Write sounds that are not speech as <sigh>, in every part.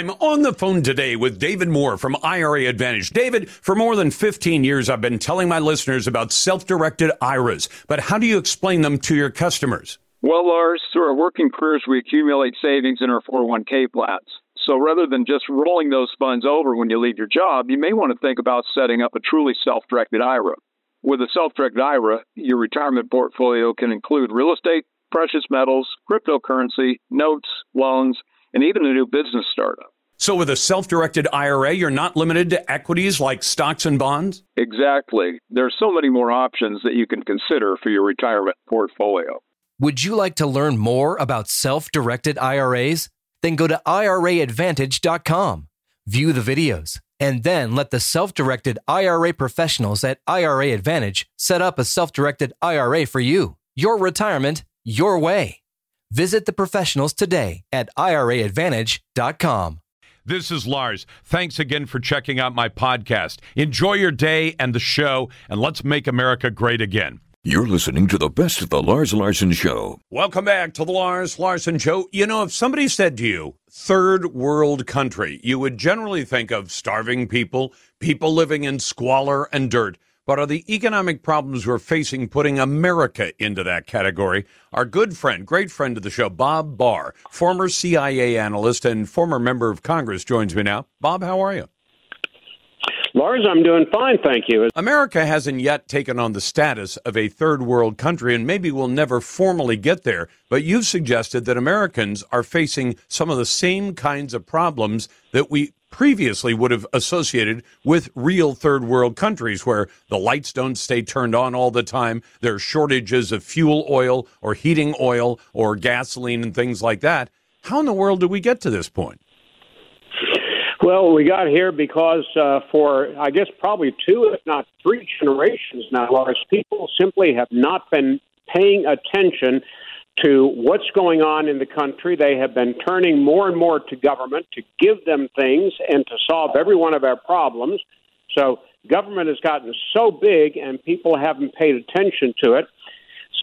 I'm on the phone today with David Moore from IRA Advantage. David, for more than 15 years, I've been telling my listeners about self directed IRAs, but how do you explain them to your customers? Well, Lars, through our working careers, we accumulate savings in our 401k plans. So rather than just rolling those funds over when you leave your job, you may want to think about setting up a truly self directed IRA. With a self directed IRA, your retirement portfolio can include real estate, precious metals, cryptocurrency, notes, loans, and even a new business startup. So, with a self directed IRA, you're not limited to equities like stocks and bonds? Exactly. There are so many more options that you can consider for your retirement portfolio. Would you like to learn more about self directed IRAs? Then go to IRAadvantage.com, view the videos, and then let the self directed IRA professionals at IRA Advantage set up a self directed IRA for you. Your retirement, your way. Visit the professionals today at IRAadvantage.com. This is Lars. Thanks again for checking out my podcast. Enjoy your day and the show, and let's make America great again. You're listening to the best of the Lars Larson Show. Welcome back to the Lars Larson Show. You know, if somebody said to you, third world country, you would generally think of starving people, people living in squalor and dirt. But are the economic problems we're facing putting America into that category? Our good friend, great friend of the show, Bob Barr, former CIA analyst and former member of Congress, joins me now. Bob, how are you? Lars, I'm doing fine, thank you. America hasn't yet taken on the status of a third world country, and maybe we'll never formally get there. But you've suggested that Americans are facing some of the same kinds of problems that we previously would have associated with real third world countries where the lights don't stay turned on all the time. There are shortages of fuel oil or heating oil or gasoline and things like that. How in the world did we get to this point? Well, we got here because uh, for, I guess, probably two, if not three generations now, Lars, people simply have not been paying attention to what's going on in the country. They have been turning more and more to government to give them things and to solve every one of our problems. So, government has gotten so big and people haven't paid attention to it.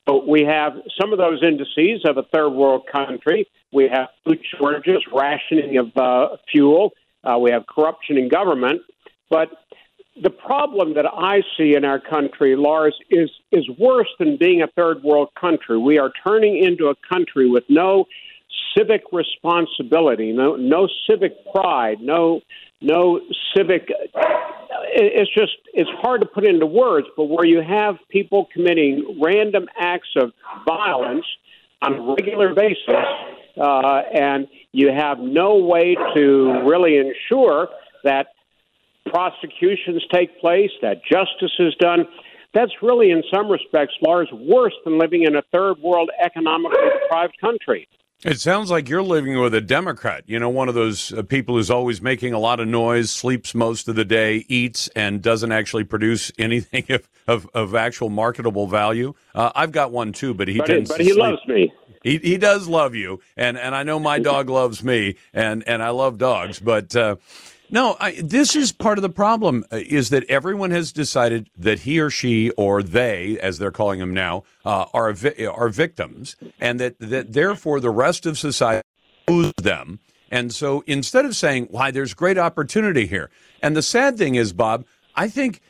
So, we have some of those indices of a third world country. We have food shortages, rationing of uh, fuel uh, we have corruption in government. But the problem that I see in our country, Lars, is is worse than being a third world country. We are turning into a country with no civic responsibility, no no civic pride, no no civic. It's just it's hard to put into words, but where you have people committing random acts of violence on a regular basis, uh, and you have no way to really ensure that prosecutions take place, that justice is done. That's really, in some respects, Lars, worse than living in a third world economically deprived country. It sounds like you're living with a Democrat. You know, one of those uh, people who's always making a lot of noise, sleeps most of the day, eats, and doesn't actually produce <laughs> anything of, of, of actual marketable value. Uh, I've got one too, but he but tends but he sleep. loves me. He he does love you, and and I know my <laughs> dog loves me, and and I love dogs, but. Uh, no, I, this is part of the problem uh, is that everyone has decided that he or she or they, as they're calling them now, uh, are vi- are victims, and that that therefore the rest of society owes them. And so instead of saying, "Why, there's great opportunity here," and the sad thing is, Bob, I think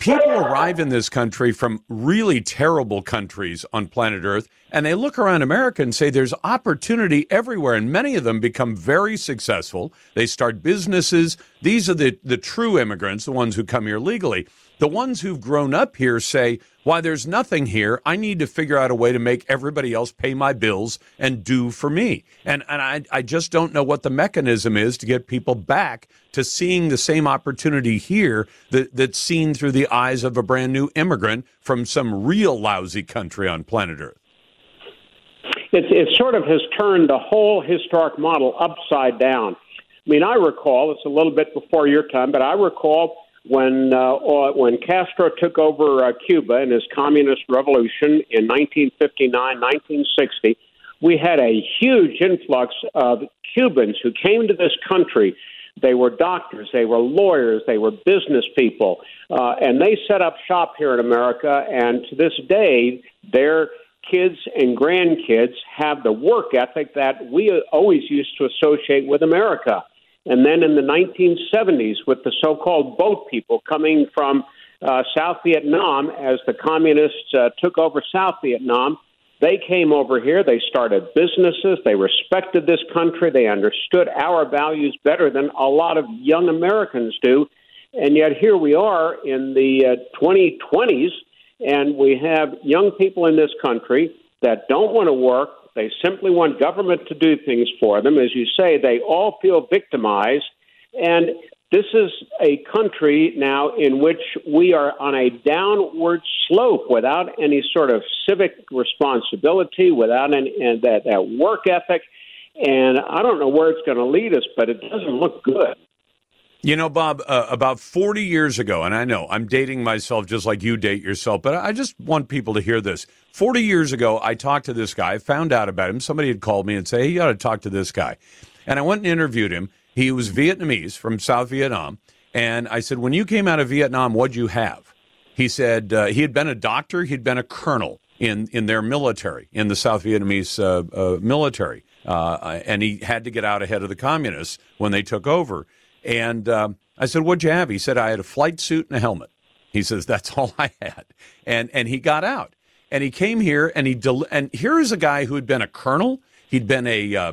people arrive in this country from really terrible countries on planet Earth, and they look around America and say there's opportunity everywhere, and many of them become very successful. They start businesses. These are the, the true immigrants, the ones who come here legally. The ones who've grown up here say, why there's nothing here. I need to figure out a way to make everybody else pay my bills and do for me. And and I I just don't know what the mechanism is to get people back to seeing the same opportunity here that that's seen through the eyes of a brand new immigrant from some real lousy country on planet Earth. It, it sort of has turned the whole historic model upside down. I mean, I recall, it's a little bit before your time, but I recall when uh, when Castro took over uh, Cuba in his communist revolution in 1959, 1960, we had a huge influx of Cubans who came to this country. They were doctors, they were lawyers, they were business people, uh, and they set up shop here in America. And to this day, their kids and grandkids have the work ethic that we always used to associate with America. And then in the 1970s, with the so called boat people coming from uh, South Vietnam as the communists uh, took over South Vietnam, they came over here, they started businesses, they respected this country, they understood our values better than a lot of young Americans do. And yet here we are in the uh, 2020s, and we have young people in this country that don't want to work. They simply want government to do things for them. As you say, they all feel victimized. And this is a country now in which we are on a downward slope without any sort of civic responsibility, without any and that, that work ethic. And I don't know where it's going to lead us, but it doesn't look good. You know, Bob, uh, about 40 years ago, and I know I'm dating myself just like you date yourself, but I just want people to hear this. 40 years ago, I talked to this guy, found out about him. Somebody had called me and said, hey, you got to talk to this guy. And I went and interviewed him. He was Vietnamese from South Vietnam. And I said, When you came out of Vietnam, what'd you have? He said uh, he had been a doctor, he'd been a colonel in, in their military, in the South Vietnamese uh, uh, military. Uh, and he had to get out ahead of the communists when they took over. And um, I said, What'd you have? He said, I had a flight suit and a helmet. He says, That's <laughs> all I had. And, and he got out. And he came here and he, del- and here is a guy who had been a colonel. He'd been a, uh,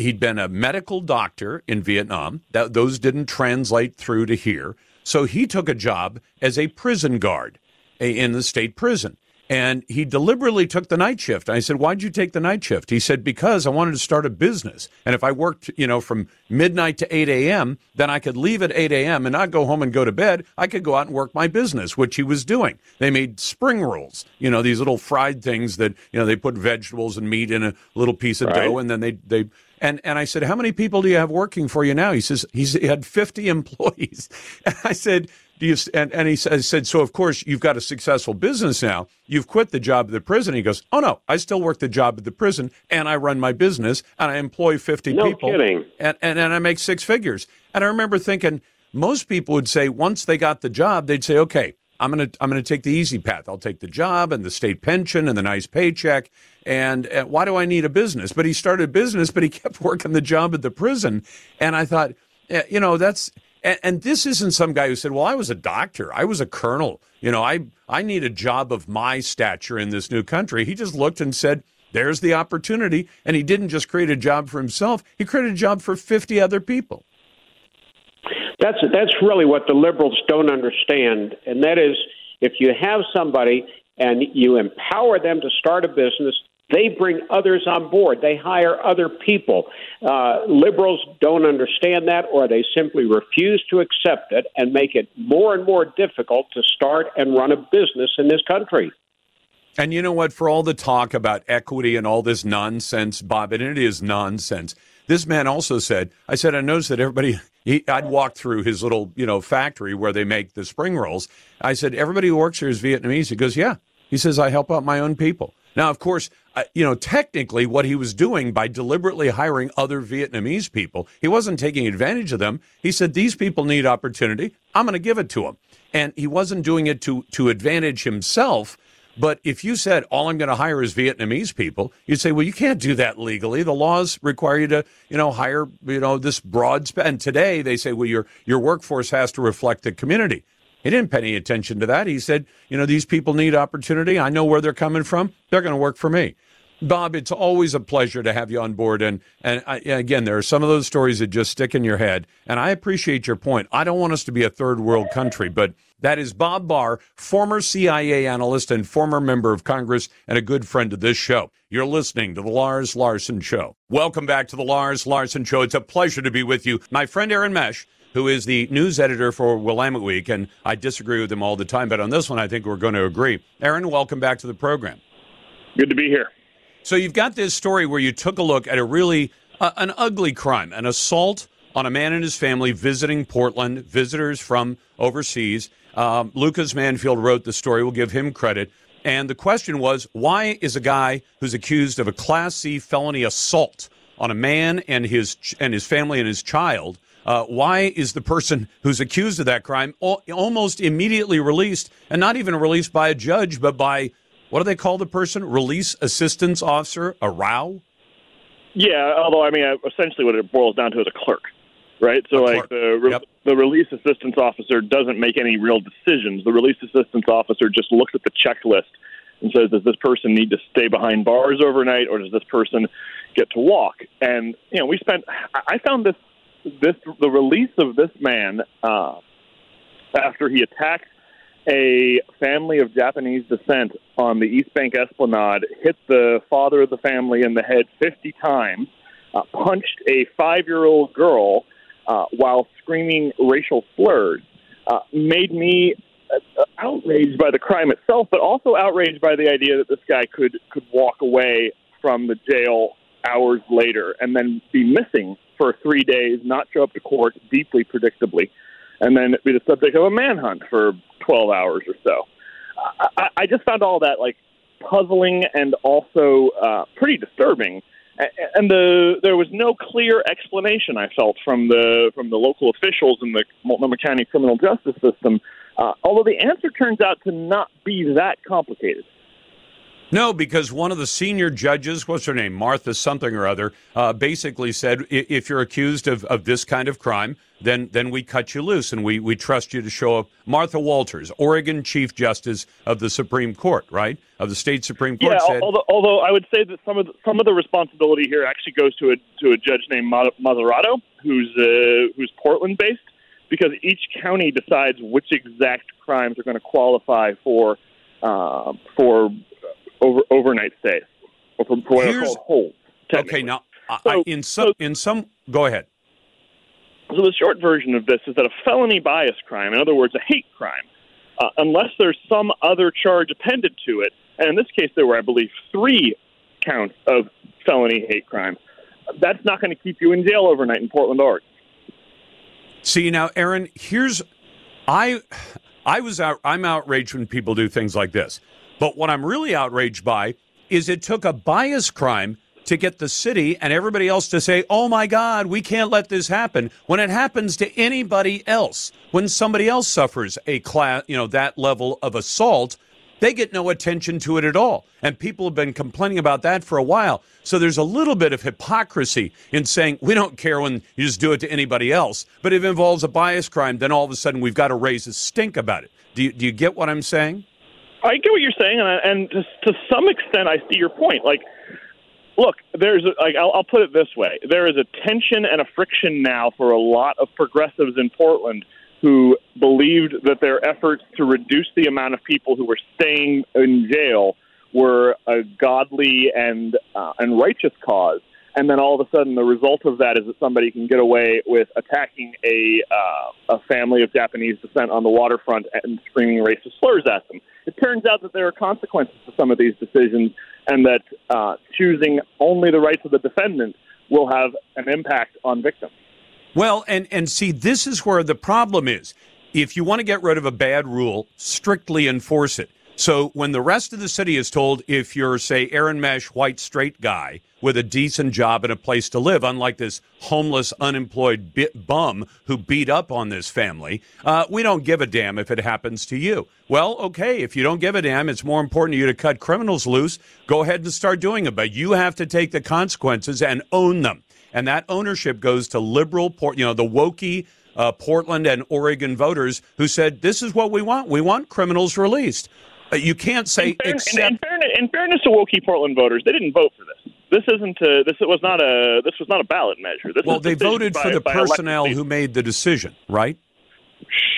He'd been a medical doctor in Vietnam. That, those didn't translate through to here. So he took a job as a prison guard in the state prison. And he deliberately took the night shift. I said, Why'd you take the night shift? He said, Because I wanted to start a business. And if I worked, you know, from midnight to 8 a.m., then I could leave at 8 a.m. and not go home and go to bed. I could go out and work my business, which he was doing. They made spring rolls, you know, these little fried things that, you know, they put vegetables and meat in a little piece of right. dough and then they, they, and and I said, "How many people do you have working for you now?" He says he's he had 50 <laughs> employees. And I said, "Do you?" And, and he said, "So of course you've got a successful business now. You've quit the job at the prison." He goes, "Oh no, I still work the job at the prison, and I run my business, and I employ 50 no people, kidding. And, and and I make six figures." And I remember thinking, most people would say once they got the job, they'd say, "Okay." I'm gonna I'm gonna take the easy path. I'll take the job and the state pension and the nice paycheck. And, and why do I need a business? But he started a business, but he <laughs> kept working the job at the prison. And I thought, uh, you know, that's and, and, this isn't some guy who said, "Well, I was a doctor, I was a colonel. You know, I I need a job of my stature in this new country." He just looked and said, "There's the opportunity," and he didn't just create a job for himself; he created a job for 50 other people. That's that's really what the liberals don't understand, and that is if you have somebody and you empower them to start a business, they bring others on board. They hire other people. Uh, liberals don't understand that, or they simply refuse to accept it and make it more and more difficult to start and run a business in this country. And you know what? For all the talk about equity and all this nonsense, Bob, and it is nonsense. This man also said, I said, I noticed that everybody, he, I'd walk through his little, you know, factory where they make the spring rolls. I said, everybody who works here is Vietnamese. He goes, yeah. He says, I help out my own people. Now, of course, you know, technically what he was doing by deliberately hiring other Vietnamese people, he wasn't taking advantage of them. He said, these people need opportunity. I'm going to give it to them. And he wasn't doing it to, to advantage himself. But if you said all I'm going to hire is Vietnamese people, you'd say, well, you can't do that legally. The laws require you to, you know, hire, you know, this broad. Sp-. And today they say, well, your your workforce has to reflect the community. He didn't pay any attention to that. He said, you know, these people need opportunity. I know where they're coming from. They're going to work for me. Bob, it's always a pleasure to have you on board. And and I, again, there are some of those stories that just stick in your head. And I appreciate your point. I don't want us to be a third world country, but that is Bob Barr, former CIA analyst and former member of Congress, and a good friend of this show. You're listening to the Lars Larson Show. Welcome back to the Lars Larson Show. It's a pleasure to be with you, my friend Aaron Mesh who is the news editor for Willamette Week, and I disagree with him all the time, but on this one, I think we're going to agree. Aaron, welcome back to the program. Good to be here. So you've got this story where you took a look at a really uh, an ugly crime, an assault on a man and his family visiting Portland, visitors from overseas. Um, Lucas Manfield wrote the story. We'll give him credit. And the question was, why is a guy who's accused of a Class C felony assault on a man and his and his family and his child uh, why is the person who's accused of that crime almost immediately released, and not even released by a judge, but by what do they call the person? Release assistance officer, a row? Yeah, although I mean, essentially, what it boils down to is a clerk. right? So, Of like the re- Yep. the release assistance officer doesn't make any real decisions. The release assistance officer just looks at the checklist and says, "Does this person need to stay behind bars overnight, or does this person get to walk?" And you know, we spent. I found this this the release of this man uh, after he attacked a family of Japanese descent on the East Bank Esplanade, hit the father of the family in the head 50 times, uh, punched a five year old girl uh, while screaming racial slurs, uh, made me uh, outraged by the crime itself, but also outraged by the idea that this guy could, could walk away from the jail hours later and then be missing for three days, not show up to court deeply predictably and then be the subject of a manhunt for 12 hours or so. I, I- just found all that like puzzling and also uh, pretty disturbing. And the there was no clear explanation I felt from the from the local officials in the Multnomah County criminal justice system. Uh, although the answer turns out to not be that complicated. No, because one of the senior judges, what's her name, Martha something or other, uh, basically said, if you're accused of, of this kind of crime, then then we cut you loose and we, we trust you to show up. Martha Walters, Oregon Chief Justice of the Supreme Court, right, of the state Supreme Court, yeah, said, although, although I would say that some of the, some of the responsibility here actually goes to a to a judge named Ma- Mazzarato, who's uh, who's Portland based, because each county decides which exact crimes are going to qualify for uh, for over overnight stays or for, for what are called holds. okay, now So- I, in some so- in some, go ahead. So the short version of this is that a felony bias crime, in other words, a hate crime, uh, unless there's some other charge appended to it, and in this case there were, I believe, three counts of felony hate crime, that's not going to keep you in jail overnight in Portland, Oregon. See now, Aaron, here's I I was out I'm outraged when people do things like this. But what I'm really outraged by is it took a bias crime to get the city and everybody else to say, "Oh my god, we can't let this happen." When it happens to anybody else, when somebody else suffers a class, you know, that level of assault, they get no attention to it at all. And people have been complaining about that for a while. So there's a little bit of hypocrisy in saying we don't care when you just do it to anybody else. But if it involves a bias crime, then all of a sudden we've got to raise a stink about it. Do you, do you get what I'm saying? I get what you're saying, and, I- and to, to some extent, I see your point. Like, look, there's a, like I'll, I'll put it this way: there is a tension and a friction now for a lot of progressives in Portland who believed that their efforts to reduce the amount of people who were staying in jail were a godly and uh, and righteous cause. And then all of a sudden, the result of that is that somebody can get away with attacking a uh, a family of Japanese descent on the waterfront and screaming racist slurs at them. It turns out that there are consequences to some of these decisions, and that uh, choosing only the rights of the defendant will have an impact on victims. Well, and and see, this is where the problem is. If you want to get rid of a bad rule, strictly enforce it. So when the rest of the city is told, if you're, say, Aaron Mesh, white, straight guy with a decent job and a place to live, unlike this homeless, unemployed bum who beat up on this family, uh, we don't give a damn if it happens to you. Well, okay, if you don't give a damn, it's more important to you to cut criminals loose. Go ahead and start doing it, but you have to take the consequences and own them. And that ownership goes to liberal, Port, you know, the wokey uh, Portland and Oregon voters who said, "This is what we want. We want criminals released." Uh, you can't say In, fair- in- except in, fairness, in fairness to Wokie Portland voters, they didn't vote for this. This isn't a, this was not a this was not a ballot measure. This well, they voted by- for the personnel who made the decision, right?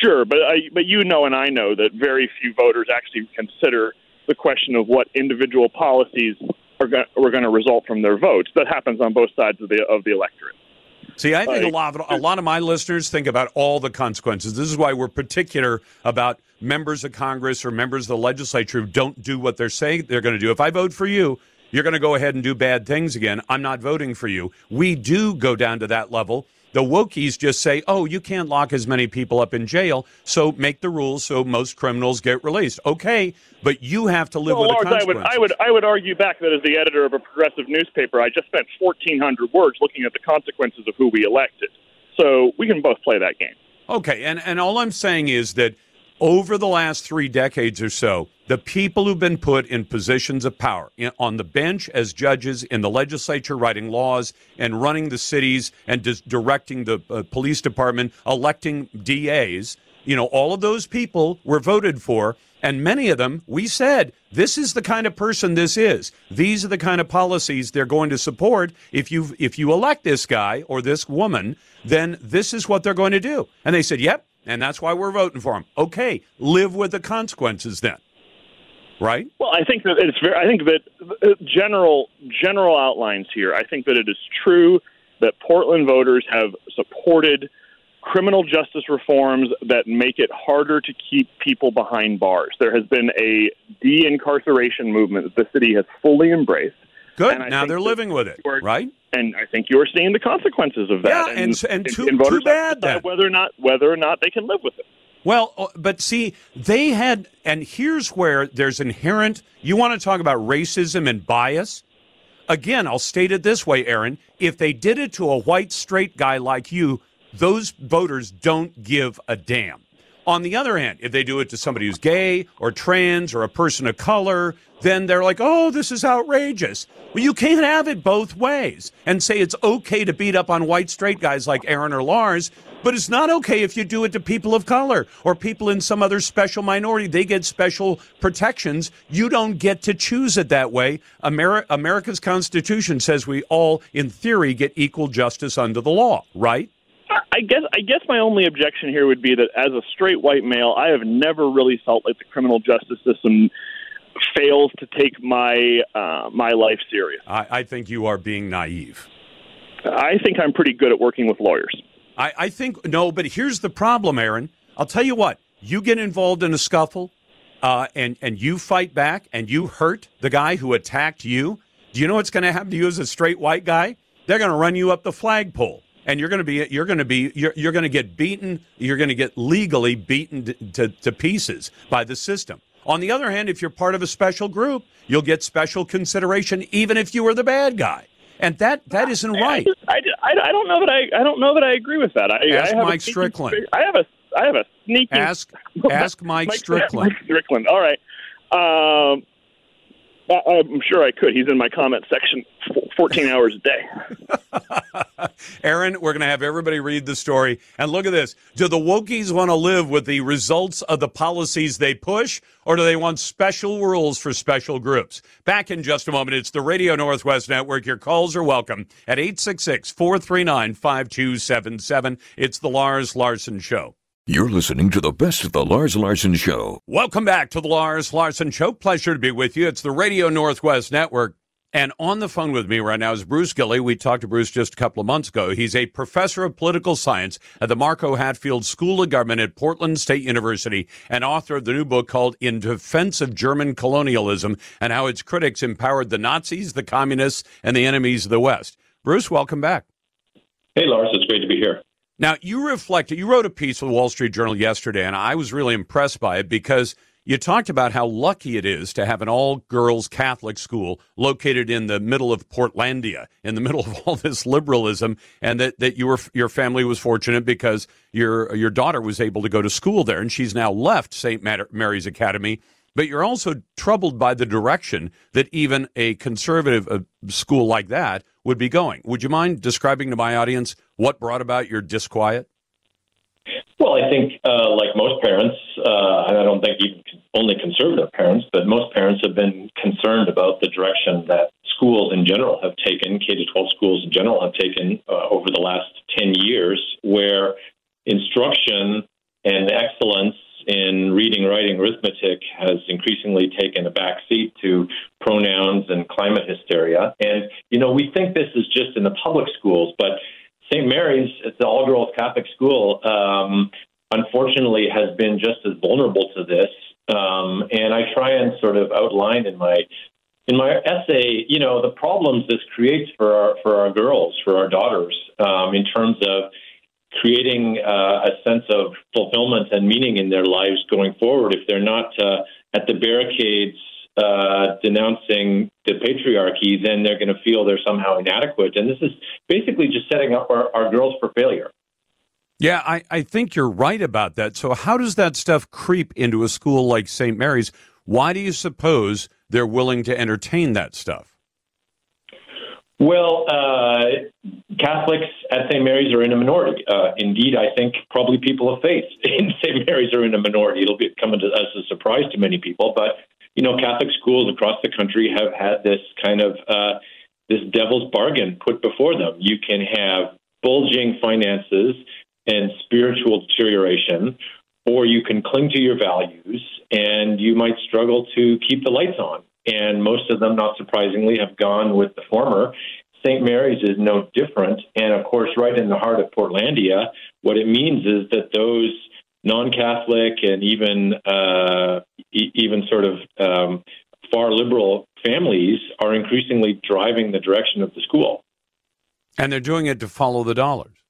Sure, but I, but you know and I know that very few voters actually consider the question of what individual policies are going are going to result from their votes. That happens on both sides of the of the electorate. See, I think a lot of a lot of my listeners think about all the consequences. This is why we're particular about members of Congress or members of the legislature who don't do what they're saying they're going to do. If I vote for you, you're going to go ahead and do bad things again. I'm not voting for you. We do go down to that level. The wokies just say, "Oh, you can't lock as many people up in jail, so make the rules so most criminals get released." Okay, but you have to live Well, with the Lawrence, I would. I would I would argue back that as the editor of a progressive newspaper, I just spent fourteen hundred words looking at the consequences of who we elected. So we can both play that game. Okay, and, and all I'm saying is that over the last three decades or so, the people who've been put in positions of power on the bench as judges, in the legislature writing laws and running the cities and dis- directing the uh, police department, electing DAs, you know, all of those people were voted for. And many of them, we said, this is the kind of person this is. These are the kind of policies they're going to support. If you if you elect this guy or this woman, then this is what they're going to do. And they said, yep, and that's why we're voting for him. Okay, live with the consequences then. Right? Well, I think that it's very. I think that uh, general general outlines here. I think that it is true that Portland voters have supported criminal justice reforms that make it harder to keep people behind bars. There has been a de-incarceration movement that the city has fully embraced. Good. Now they're living with it, right? And I think you're seeing the consequences of that. Yeah, and and, and too, too bad that whether or not whether or not they can live with it. Well, uh, but see, they had, and here's where there's inherent. You want to talk about racism and bias? Again, I'll state it this way, Aaron. If they did it to a white straight guy like you, those voters don't give a damn. On the other hand, if they do it to somebody who's gay or trans or a person of color, then they're like, oh, this is outrageous. Well, you can't have it both ways and say it's okay to beat up on white straight guys like Aaron or Lars, but it's not okay if you do it to people of color or people in some other special minority. They get special protections. You don't get to choose it that way. Ameri- America's Constitution says we all, in theory, get equal justice under the law, right? I guess I guess my only objection here would be that as a straight white male, I have never really felt like the criminal justice system fails to take my uh, my life serious. I, I, think you are being naive. I think I'm pretty good at working with lawyers. I, I think no, but here's the problem, Aaron. I'll tell you what: you get involved in a scuffle, uh, and and you fight back, and you hurt the guy who attacked you. Do you know what's going to happen to you as a straight white guy? They're going to run you up the flagpole and you're going to be you're going to be you're, you're going to get beaten you're going to get legally beaten to, to, to, pieces by the system. On the other hand if you're part of a special group you'll get special consideration even if you were the bad guy. And that that isn't right. i, I, I don't know that i i don't know that i agree with that. I, ask I have mike strickland. i have a i have a sneaking ask ask mike, <laughs> mike strickland. Mike strickland. All right. Um Uh, uh, I'm sure I could. He's in my comment section 14 <laughs> hours a day. <laughs> Aaron, we're going to have everybody read the story. And look at this. Do the Wokies want to live with the results of the policies they push, or do they want special rules for special groups? Back in just a moment. It's the Radio Northwest Network. Your calls are welcome at 866 439 5277. It's the Lars Larson Show. You're listening to the best of the Lars Larson Show. Welcome back to the Lars Larson Show. Pleasure to be with you. It's the Radio Northwest Network. And on the phone with me right now is Bruce Gilley. We talked to Bruce just a couple of months ago. He's a professor of political science at the Mark O. Hatfield School of Government at Portland State University and author of the new book called In Defense of German Colonialism and How Its Critics Empowered the Nazis, the Communists, and the Enemies of the West. Bruce, welcome back. Hey, Lars. It's great to be here. Now, you reflected, you wrote a piece for the Wall Street Journal yesterday, and I was really impressed by it because you talked about how lucky it is to have an all girls Catholic school located in the middle of Portlandia, in the <laughs> middle of all this liberalism, and that, that you were, your family was fortunate because your, your daughter was able to go to school there, and she's now left St. Mary's Academy but you're also troubled by the direction that even a conservative uh, school like that would be going. Would you mind describing to my audience what brought about your disquiet? Well, I think, uh, like most parents, uh, and I don't think even only conservative parents, but most parents have been concerned about the direction that schools in general have taken, K 12 schools in general have taken uh, over the last 10 years, where instruction and excellence in reading, writing, arithmetic has increasingly taken a back seat to pronouns and climate hysteria. And, you know, we think this is just in the public schools, but St. Mary's, it's an all girls Catholic school, um, unfortunately has been just as vulnerable to this. Um, and I try and sort of outline in my in my essay, you know, the problems this creates for our for our girls, for our daughters, um, in terms of creating uh, a sense of fulfillment and meaning in their lives going forward. If they're not uh, at the barricades uh, denouncing the patriarchy, then they're going to feel they're somehow inadequate. And this is basically just setting up our, our girls for failure. Yeah, I, I think you're right about that. So, how does that stuff creep into a school like St. Mary's? Why do you suppose they're willing to entertain that stuff? Well, uh, Catholics at St. Mary's are in a minority. Uh, indeed, I think probably people of faith <laughs> in St. Mary's are in a minority. It'll be come as a surprise to many people, but you know, Catholic schools across the country have had this kind of uh, this devil's bargain put before them. You can have bulging finances and spiritual deterioration, or you can cling to your values and you might struggle to keep the lights on. And most of them, not surprisingly, have gone with the former. St. Mary's is no different. And of course, right in the heart of Portlandia, what it means is that those non-Catholic and even uh, e- even sort of um, far liberal families are increasingly driving the direction of the school. And they're doing it to follow the dollars.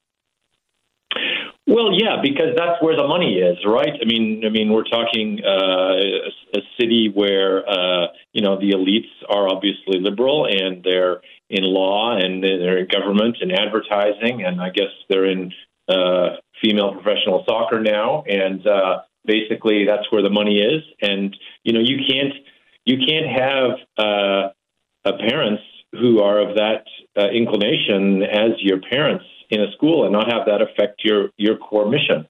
Well, yeah, because that's where the money is, right? I mean, I mean, we're talking uh, a, a city where uh, you know the elites are obviously liberal, and they're in law, and they're in government and advertising, and I guess they're in uh, female professional soccer now, and uh, basically that's where the money is. And you know, you can't you can't have uh, parents who are of that uh, inclination as your parents in a school and not have that affect your your core mission.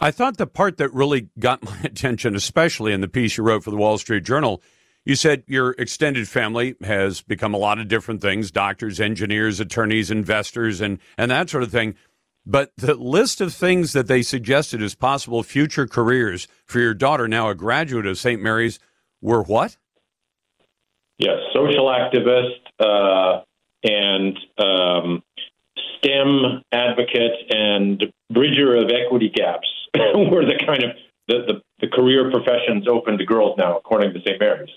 I thought the part that really got my <laughs> attention, especially in the piece you wrote for the Wall Street Journal, you said your extended family has become a lot of different things doctors, engineers, attorneys, investors, and, and that sort of thing. But the list of things that they suggested as possible future careers for your daughter, now a graduate of St. Mary's, were what? Yes, social activist uh, and um, STEM advocate and bridger of equity gaps <laughs> were the kind of the, the, the career professions open to girls now, according to St. Mary's.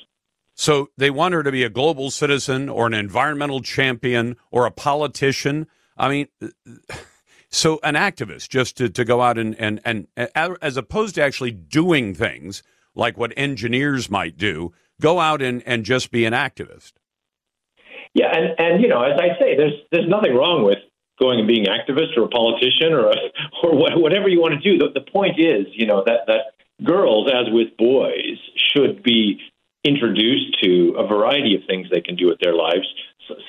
So they want her to be a global citizen or an environmental champion or a politician. I mean, <laughs> so an activist just to, to go out and, and, and as opposed to actually doing things like what engineers might do, go out and, and just be an activist. Yeah, and, and you know, as I say, there's there's nothing wrong with going and being activist or a politician or a, <laughs> or whatever you want to do. The, the point is, you know, that that girls, as with boys, should be introduced to a variety of things they can do with their lives.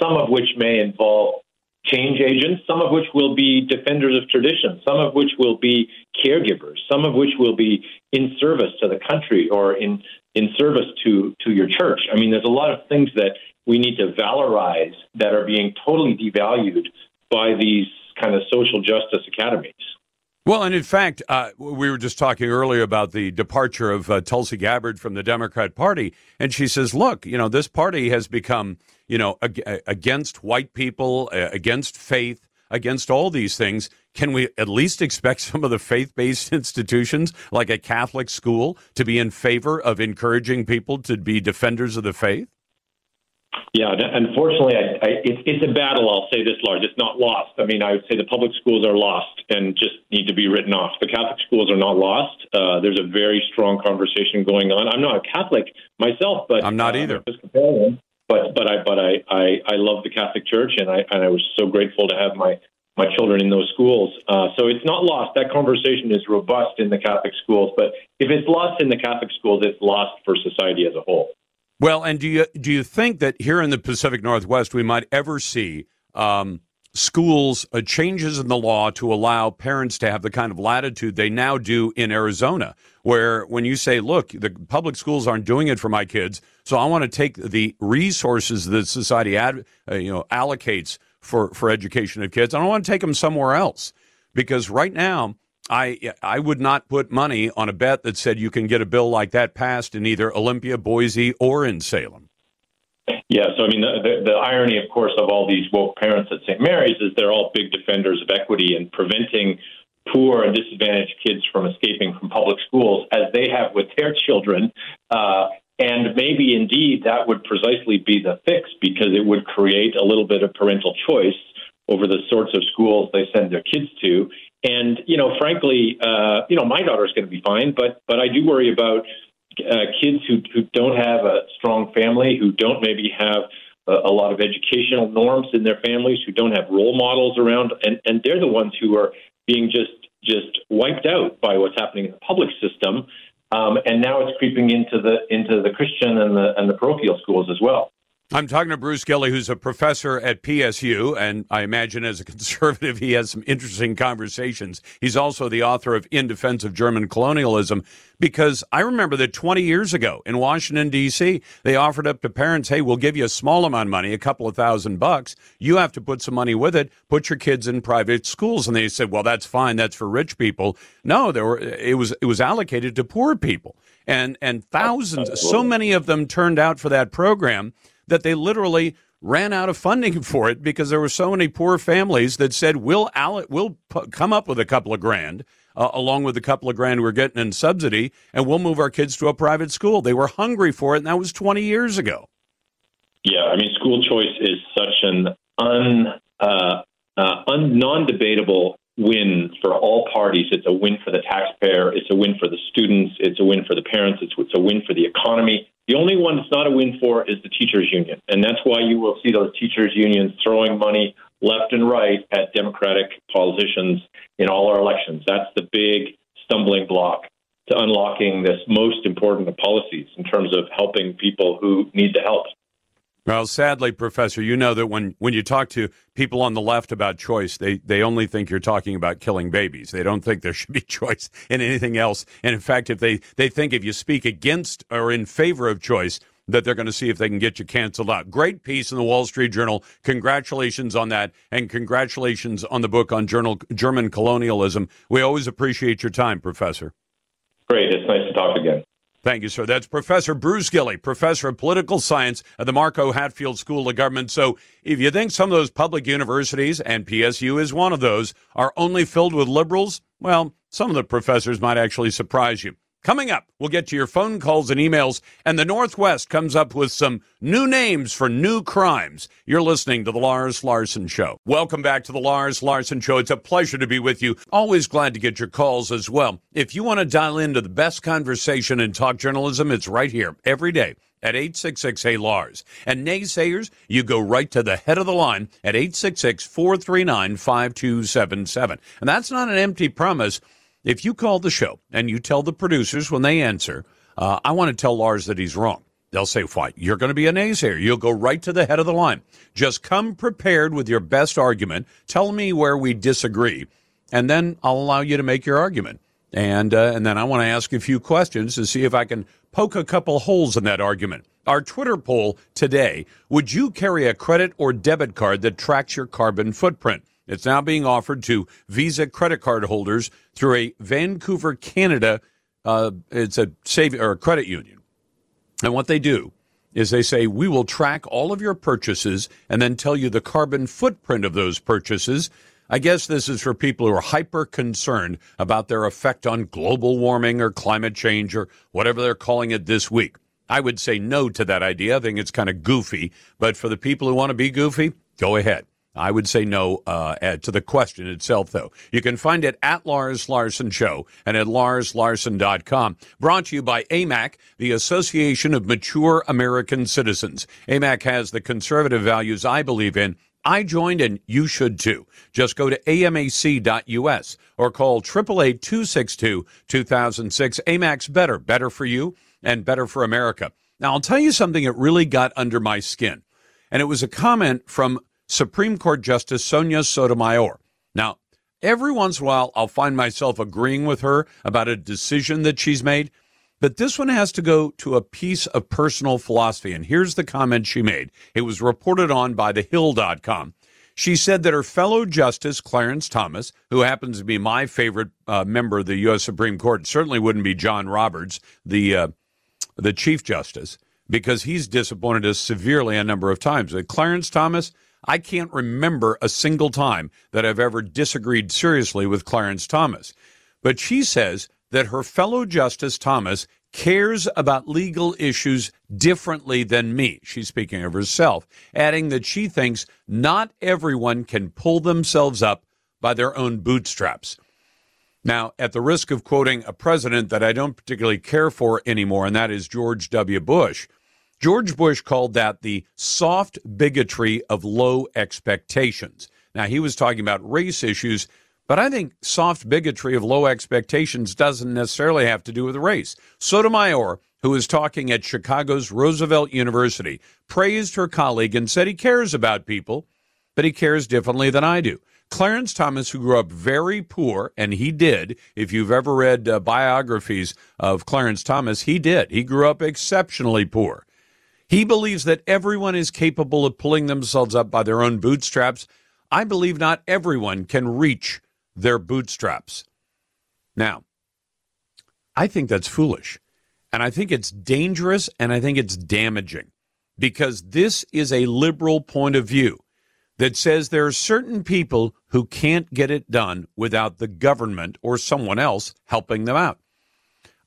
Some of which may involve change agents, some of which will be defenders of tradition, some of which will be caregivers, some of which will be in service to the country or in in service to to your church. I mean, there's a lot of things that we need to valorize that are being totally devalued by these kind of social justice academies. Well, and in fact, uh, we were just talking earlier about the departure of uh, Tulsi Gabbard from the Democrat Party, and she says, "Look, you know, this party has become, you know, ag- against white people, uh, against faith, against all these things. Can we at least expect some of the faith-based <laughs> institutions, like a Catholic school, to be in favor of encouraging people to be defenders of the faith?" Yeah, unfortunately, I, I, it's, it's a battle. I'll say this Lars. It's not lost. I mean, I would say the public schools are lost and just need to be written off. The Catholic schools are not lost. Uh, there's a very strong conversation going on. I'm not a Catholic myself, but I'm not uh, either. But but I but I, I I love the Catholic Church, and I and I was so grateful to have my my children in those schools. Uh, so it's not lost. That conversation is robust in the Catholic schools, but if it's lost in the Catholic schools, it's lost for society as a whole. Well, and do you do you think that here in the Pacific Northwest we might ever see um, schools uh, changes in the law to allow parents to have the kind of latitude they now do in Arizona, where when you say, "Look, the public schools aren't doing it for my kids, so I want to take the resources that society ad, uh, you know allocates for for education of kids, I want to take them somewhere else," because right now I I would not put money on a bet that said you can get a bill like that passed in either Olympia, Boise, or in Salem. Yeah, so I mean, the, the, the irony, of course, of all these woke parents at St. Mary's is they're all big defenders of equity and preventing poor and disadvantaged kids from escaping from public schools, as they have with their children. Uh, and maybe indeed that would precisely be the fix because it would create a little bit of parental choice over the sorts of schools they send their kids to and you know, frankly, uh, you know, my daughter's going to be fine, but but I do worry about uh, kids who who don't have a strong family, who don't maybe have a, a lot of educational norms in their families, who don't have role models around, and and they're the ones who are being just just wiped out by what's happening in the public system. Um, and now it's creeping into the into the Christian and the and the parochial schools as well. I'm talking to Bruce Gilley, who's a professor at PSU, and I imagine as a <laughs> conservative, he has some interesting conversations. He's also the author of In Defense of German Colonialism, because I remember that 20 years ago in Washington, D.C., they offered up to parents, hey, we'll give you a small amount of money, a couple of thousand bucks. You have to put some money with it, put your kids in private schools. And they said, well, that's fine. That's for rich people. No, there were, it was, it was allocated to poor people. And, and thousands, so many of them turned out for that program that they literally ran out of funding <laughs> for it because there were so many poor families that said we'll we'll come up with a couple of grand uh, along with a couple of grand we're getting in subsidy and we'll move our kids to a private school. They were hungry for it and that was 20 years ago. Yeah, I mean school choice is such an un, uh, uh, un non-debatable win for all parties. It's a win for the taxpayer. It's a win for the students. It's a win for the parents. It's, it's a win for the economy. The only one it's not a win for is the teachers union. And that's why you will see those teachers unions throwing money left and right at Democratic politicians in all our elections. That's the big stumbling block to unlocking this most important of policies in terms of helping people who need the help. Well, sadly, Professor, you know that when, when you talk to people on the left about choice, they, they only think you're talking about killing babies. They don't think there should be <laughs> choice in anything else. And in fact, if they, they think if you speak against or in favor of choice, that they're going to see if they can get you canceled out. Great piece in the Wall Street Journal. Congratulations on that. And congratulations on the book on journal, German colonialism. We always appreciate your time, Professor. Great. It's nice to talk again. Thank you, sir. That's Professor Bruce Gilley, Professor of Political Science at the Mark O. Hatfield School of Government. So if you think some of those public universities, and PSU is one of those, are only filled with liberals, well, some of the professors might actually surprise you. Coming up, we'll get to your phone calls and emails, and the Northwest comes up with some new names for new crimes. You're listening to The Lars Larson Show. Welcome back to The Lars Larson Show. It's a pleasure to be with you. Always glad to get your calls as well. If you want to dial into the best conversation in talk journalism, it's right here every day at 866 Hey Lars. And naysayers, you go right to the head of the line at 866 439 5277. And that's not an empty promise. If you call the show and you tell the producers when they answer, uh, I want to tell Lars that he's wrong. They'll say, fine, you're going to be a naysayer. You'll go right to the head of the line. Just come prepared with your best argument. Tell me where we disagree, and then I'll allow you to make your argument. And, uh, and then I want to ask a few questions to see if I can poke a couple holes in that argument. Our Twitter poll today Would you carry a credit or debit card that tracks your carbon footprint? It's now being offered to Visa credit card holders through a Vancouver, Canada. Uh, it's a save or a credit union, and what they do is they say we will track all of your purchases and then tell you the carbon footprint of those purchases. I guess this is for people who are hyper concerned about their effect on global warming or climate change or whatever they're calling it this week. I would say no to that idea. I think it's kind of goofy, but for the people who want to be goofy, go ahead. I would say no uh, to the question itself, though. You can find it at Lars Larson Show and at larslarson.com. Brought to you by AMAC, the Association of Mature American Citizens. AMAC has the conservative values I believe in. I joined and you should too. Just go to amac.us or call 888-262-2006. AMAC's better, better for you and better for America. Now, I'll tell you something that really got under my skin. And it was a comment from Supreme Court Justice Sonia Sotomayor. Now, every once in a while, I'll find myself agreeing with her about a decision that she's made, but this one has to go to a piece of personal philosophy. And here's the comment she made. It was reported on by thehill.com. She said that her fellow Justice Clarence Thomas, who happens to be my favorite uh, member of the U.S. Supreme Court, certainly wouldn't be John Roberts, the uh, the Chief Justice, because he's disappointed us severely a number of times. But Clarence Thomas, I can't remember a single time that I've ever disagreed seriously with Clarence Thomas. But she says that her fellow Justice Thomas cares about legal issues differently than me. She's speaking of herself, adding that she thinks not everyone can pull themselves up by their own bootstraps. Now, at the risk of quoting a president that I don't particularly care for anymore, and that is George W. Bush, George Bush called that the soft bigotry of low expectations. Now, he was talking about race issues, But I think soft bigotry of low expectations doesn't necessarily have to do with race. Sotomayor, who is talking at Chicago's Roosevelt University, praised her colleague and said he cares about people, but he cares differently than I do. Clarence Thomas, who grew up very poor, and he did. If you've ever read uh, biographies of Clarence Thomas, he did. He grew up exceptionally poor. He believes that everyone is capable of pulling themselves up by their own bootstraps. I believe not everyone can reach their bootstraps. Now, I think that's foolish. And I think it's dangerous and I think it's damaging because this is a liberal point of view that says there are certain people who can't get it done without the government or someone else helping them out.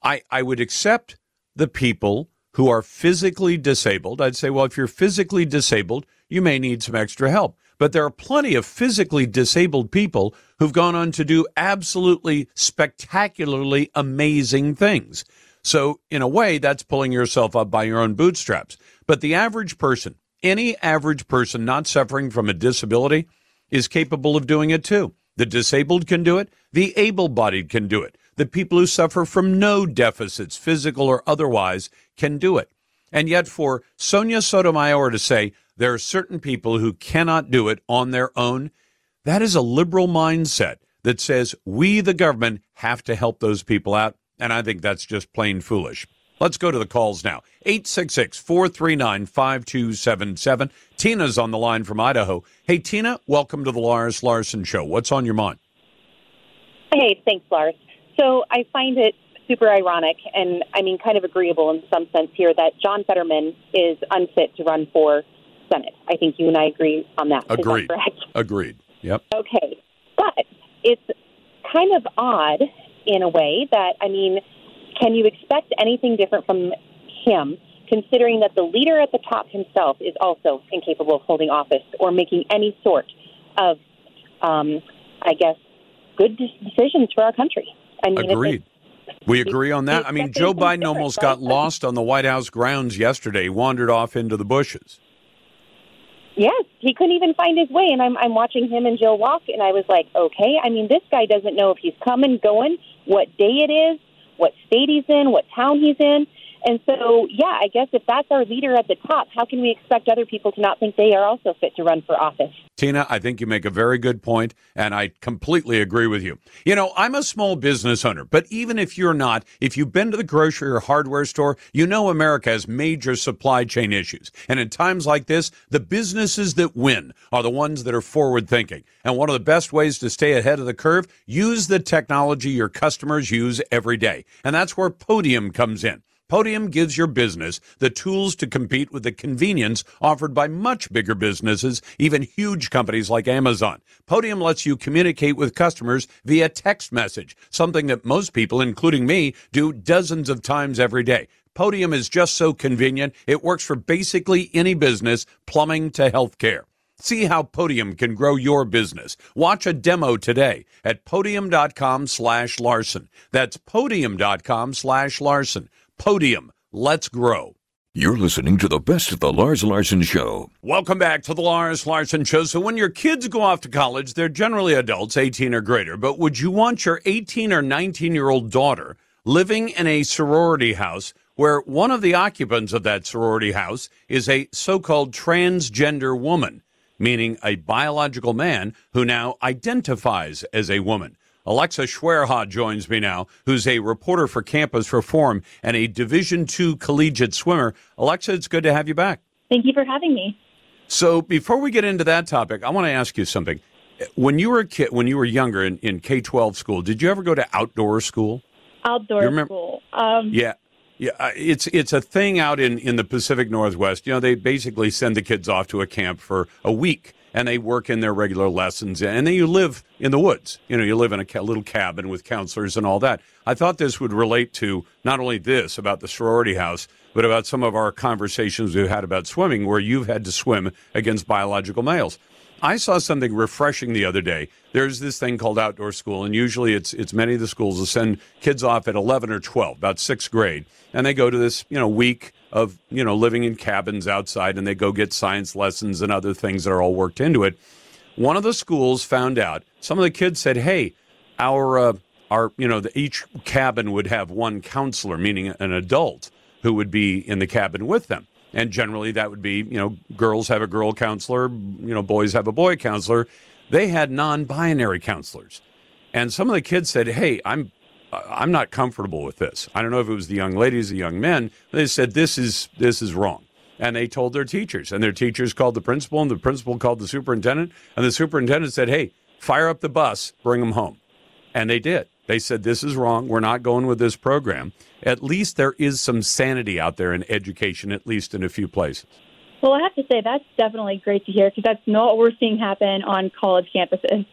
I, I would accept the people who are physically disabled. I'd say, well, if you're physically disabled, you may need some extra help. But there are plenty of physically disabled people who've gone on to do absolutely spectacularly amazing things. So, in a way, that's pulling yourself up by your own bootstraps. But the average person, any average person not suffering from a disability, is capable of doing it too. The disabled can do it, the able bodied can do it. The people who suffer from no deficits, physical or otherwise, can do it. And yet, for Sonia Sotomayor to say, there are certain people who cannot do it on their own. That is a liberal mindset that says we, the government, have to help those people out. And I think that's just plain foolish. Let's go to the calls now. 866 439 5277. Tina's on the line from Idaho. Hey, Tina, welcome to the Lars Larson Show. What's on your mind? Hey, thanks, Lars. So I find it super ironic and, I mean, kind of agreeable in some sense here that John Fetterman is unfit to run for Senate. I think you and I agree on that. Agreed. That correct? Agreed. Yep. Okay. But it's kind of odd in a way that, I mean, can you expect anything different from him, considering that the leader at the top himself is also incapable of holding office or making any sort of, um, I guess, good decisions for our country? I mean, Agreed. We agree on that. I mean, Joe Biden almost got lost on the White House grounds yesterday, wandered off into the bushes. Yes, he couldn't even find his way, and I'm I'm watching him and Jill walk, and I was like, okay. I mean, this guy doesn't know if he's coming, going, what day it is, what state he's in, what town he's in. And so, yeah, I guess if that's our leader at the top, how can we expect other people to not think they are also fit to run for office? Tina, I think you make a very good point, and I completely agree with you. You know, I'm a small business owner, but even if you're not, if you've been to the grocery or hardware store, you know America has major supply chain issues. And in times like this, the businesses that win are the ones that are forward thinking. And one of the best ways to stay ahead of the curve, use the technology your customers use every day. And that's where Podium comes in. Podium gives your business the tools to compete with the convenience offered by much bigger businesses, even huge companies like Amazon. Podium lets you communicate with customers via text message, something that most people, including me, do dozens of times every day. Podium is just so convenient. It works for basically any business, plumbing to healthcare. See how Podium can grow your business. Watch a demo today at podium.com slash Larson. That's podium.com slash Larson. Podium. Let's grow. You're listening to the best of the Lars Larson Show. Welcome back to the Lars Larson Show. So, when your kids go off to college, they're generally adults, 18 or greater. But would you want your 18 or 19 year old daughter living in a sorority house where one of the occupants of that sorority house is a so called transgender woman, meaning a biological man who now identifies as a woman? Alexa Schwerha joins me now, who's a reporter for Campus Reform and a Division II collegiate swimmer. Alexa, it's good to have you back. Thank you for having me. So, before we get into that topic, I want to ask you something. When you were a kid, when you were younger in, in K 12 school, did you ever go to outdoor school? Outdoor school. Um, yeah. Yeah, it's it's a thing out in, in the Pacific Northwest. You know, they basically send the kids off to a camp for a week, and they work in their regular lessons, and then you live in the woods. You know, you live in a little cabin with counselors and all that. I thought this would relate to not only this about the sorority house, but about some of our conversations we've had about swimming, where you've had to swim against biological males. I saw something refreshing the other day. There's this thing called outdoor school, and usually it's it's many of the schools will send kids off at 11 or 12, about sixth grade, and they go to this you know week of you know living in cabins outside, and they go get science lessons and other things that are all worked into it. One of the schools found out some of the kids said, "Hey, our uh, our you know the, each cabin would have one counselor, meaning an adult who would be in the cabin with them." And generally, that would be, you know, girls have a girl counselor, you know, boys have a boy counselor. They had non binary counselors. And some of the kids said, Hey, I'm. I'm not comfortable with this. I don't know if it was the young ladies, the young men. They said this is this is wrong, and they told their teachers, and their teachers called the principal, and the principal called the superintendent, and the superintendent said, "Hey, fire up the bus, bring them home," and they did. They said, This is wrong. We're not going with this program. At least there is some sanity out there in education, at least in a few places. Well, I have to say, that's definitely great to hear because that's not what we're seeing happen on college campuses.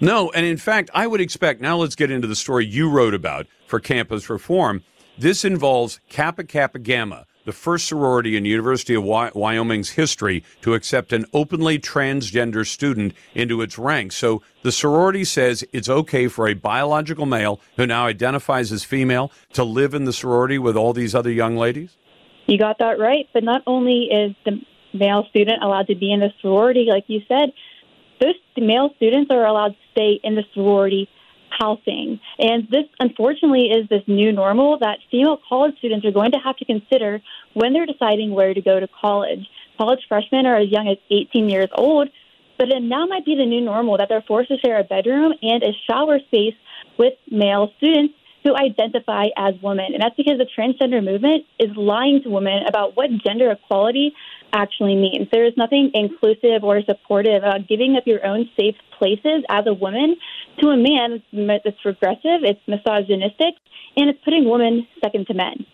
No, and in fact, I would expect. Now let's get into the story you wrote about for campus reform. This involves Kappa Kappa Gamma, the first sorority in University of Wyoming's history to accept an openly transgender student into its ranks. So the sorority says it's okay for a biological male who now identifies as female to live in the sorority with all these other young ladies? You got that right. But not only is the male student allowed to be in the sorority, like you said, those male students are allowed to stay in the sorority housing. And this, unfortunately, is this new normal that female college students are going to have to consider when they're deciding where to go to college. College freshmen are as young as 18 years old, but it now might be the new normal that they're forced to share a bedroom and a shower space with male students who identify as women. And that's because the transgender movement is lying to women about what gender equality actually means. There is nothing inclusive or supportive about giving up your own safe places as a woman to a man that's regressive, it's misogynistic, and it's putting women second to men.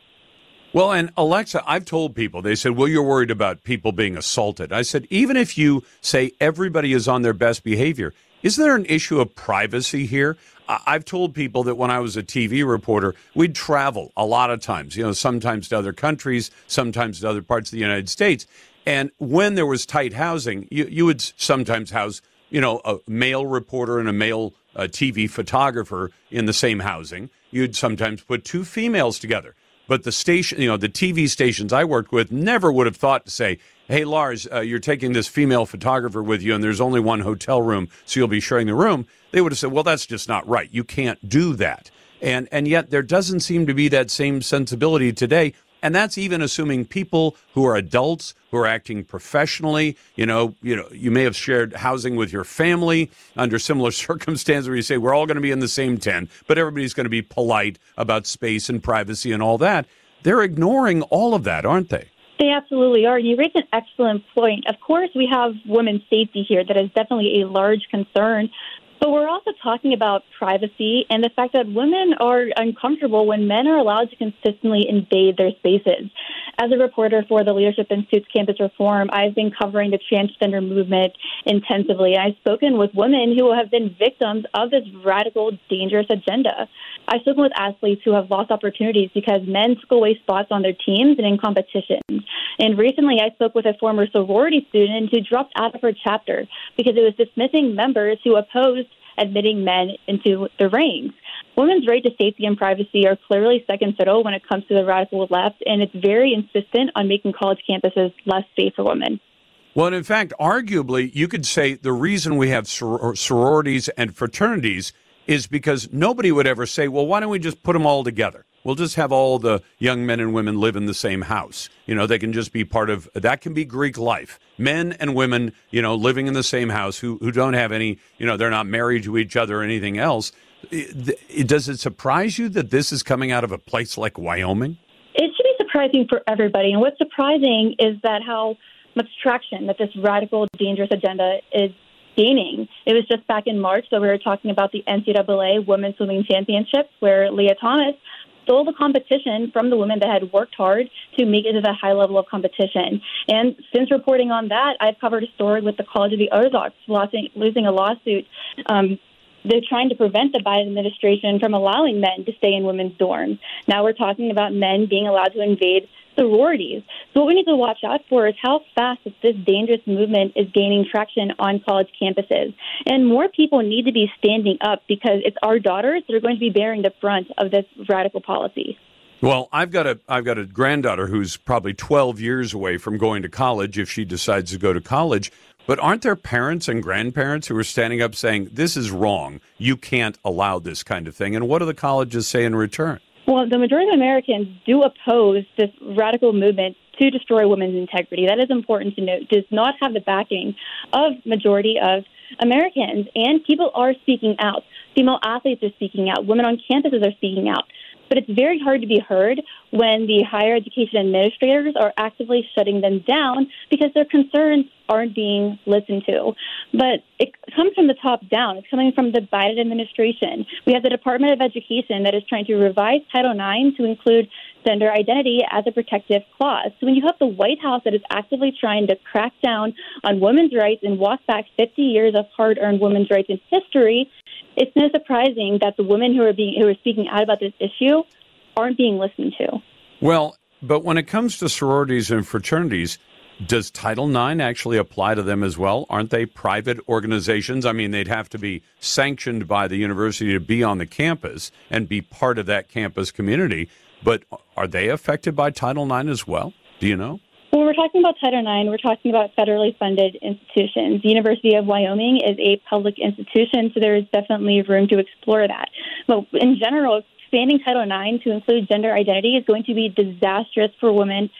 Well, and Alexa, I've told people, they said, well, you're worried about people being assaulted. I said, even if you say everybody is on their best behavior, is there an issue of privacy here? I've told people that when I was a TV reporter, we'd travel a lot of times, you know, sometimes to other countries, sometimes to other parts of the United States. And when there was tight housing, you, you would sometimes house, you know, a male reporter and a male uh, TV photographer in the same housing. You'd sometimes put two females together. But the station, you know, the TV stations I worked with never would have thought to say, hey, Lars, uh, you're taking this female photographer with you and there's only one hotel room, so you'll be sharing the room. They would have said, well, that's just not right. You can't do that. And, and yet there doesn't seem to be that same sensibility today. And that's even assuming people who are adults who are acting professionally. You know, you know, you may have shared housing with your family under similar <laughs> circumstances where you say we're all going to be in the same tent, but everybody's going to be polite about space and privacy and all that. They're ignoring all of that, aren't they? They absolutely are. You raise an excellent point. Of course, we have women's safety here that is definitely a large concern. But we're also talking about privacy and the fact that women are uncomfortable when men are allowed to consistently invade their spaces. As a reporter for the Leadership Institute's Campus Reform, I've been covering the transgender movement intensively. I've spoken with women who have been victims of this radical, dangerous agenda. I've spoken with athletes who have lost opportunities because men took away spots on their teams and in competitions. And recently, I spoke with a former sorority student who dropped out of her chapter because it was dismissing members who opposed admitting men into the ranks. Women's right to safety and privacy are clearly second fiddle when it comes to the radical left, and it's very insistent on making college campuses less safe for women. Well, in fact, arguably, you could say the reason we have sor- sororities and fraternities is because nobody would ever say, well, why don't we just put them all together? We'll just have all the young men and women live in the same house. You know, they can just be part of that can be Greek life. Men and women, you know, living in the same house who who don't have any, you know, they're not married to each other or anything else. It, it, does it surprise you that this is coming out of a place like Wyoming? It should be surprising for everybody. And what's surprising is that how much traction that this radical, dangerous agenda is gaining. It was just back in March that we were talking about the NCAA Women's Swimming Championships, where Lia Thomas stole the competition from the women that had worked hard to make it to the high level of competition. And since reporting on that, I've covered a story with the College of the Ozarks losing a lawsuit. Um, they're trying to prevent the Biden administration from allowing men to stay in women's dorms. Now we're talking about men being allowed to invade sororities. So what we need to watch out for is how fast this dangerous movement is gaining traction on college campuses. And more people need to be standing up because it's our daughters that are going to be bearing the brunt of this radical policy. Well, I've got a I've got a granddaughter who's probably 12 years away from going to college if she decides to go to college. But aren't there parents and grandparents who are standing up saying, this is wrong? You can't allow this kind of thing. And what do the colleges say in return? Well, the majority of Americans do oppose this radical movement to destroy women's integrity. That is important to note. Does not have the backing of majority of Americans, and people are speaking out. Female athletes are speaking out. Women on campuses are speaking out. But it's very hard to be heard when the higher education administrators are actively shutting them down because their concerns aren't being listened to. But it comes from the top down. It's coming from the Biden administration. We have the Department of Education that is trying to revise Title IX to include gender identity as a protective clause. So when you have the White House that is actively trying to crack down on women's rights and walk back 50 years of hard-earned women's rights in history, it's no surprising that the women who are being who are speaking out about this issue aren't being listened to. Well, but when it comes to sororities and fraternities, does Title IX actually apply to them as well? Aren't they private organizations? I mean, they'd have to be sanctioned by the university to be on the campus and be part of that campus community. But are they affected by Title IX as well? Do you know? Talking about Title IX, we're talking about federally funded institutions. The University of Wyoming is a public institution, so there is definitely room to explore that. But in general, expanding Title IX to include gender identity is going to be disastrous for women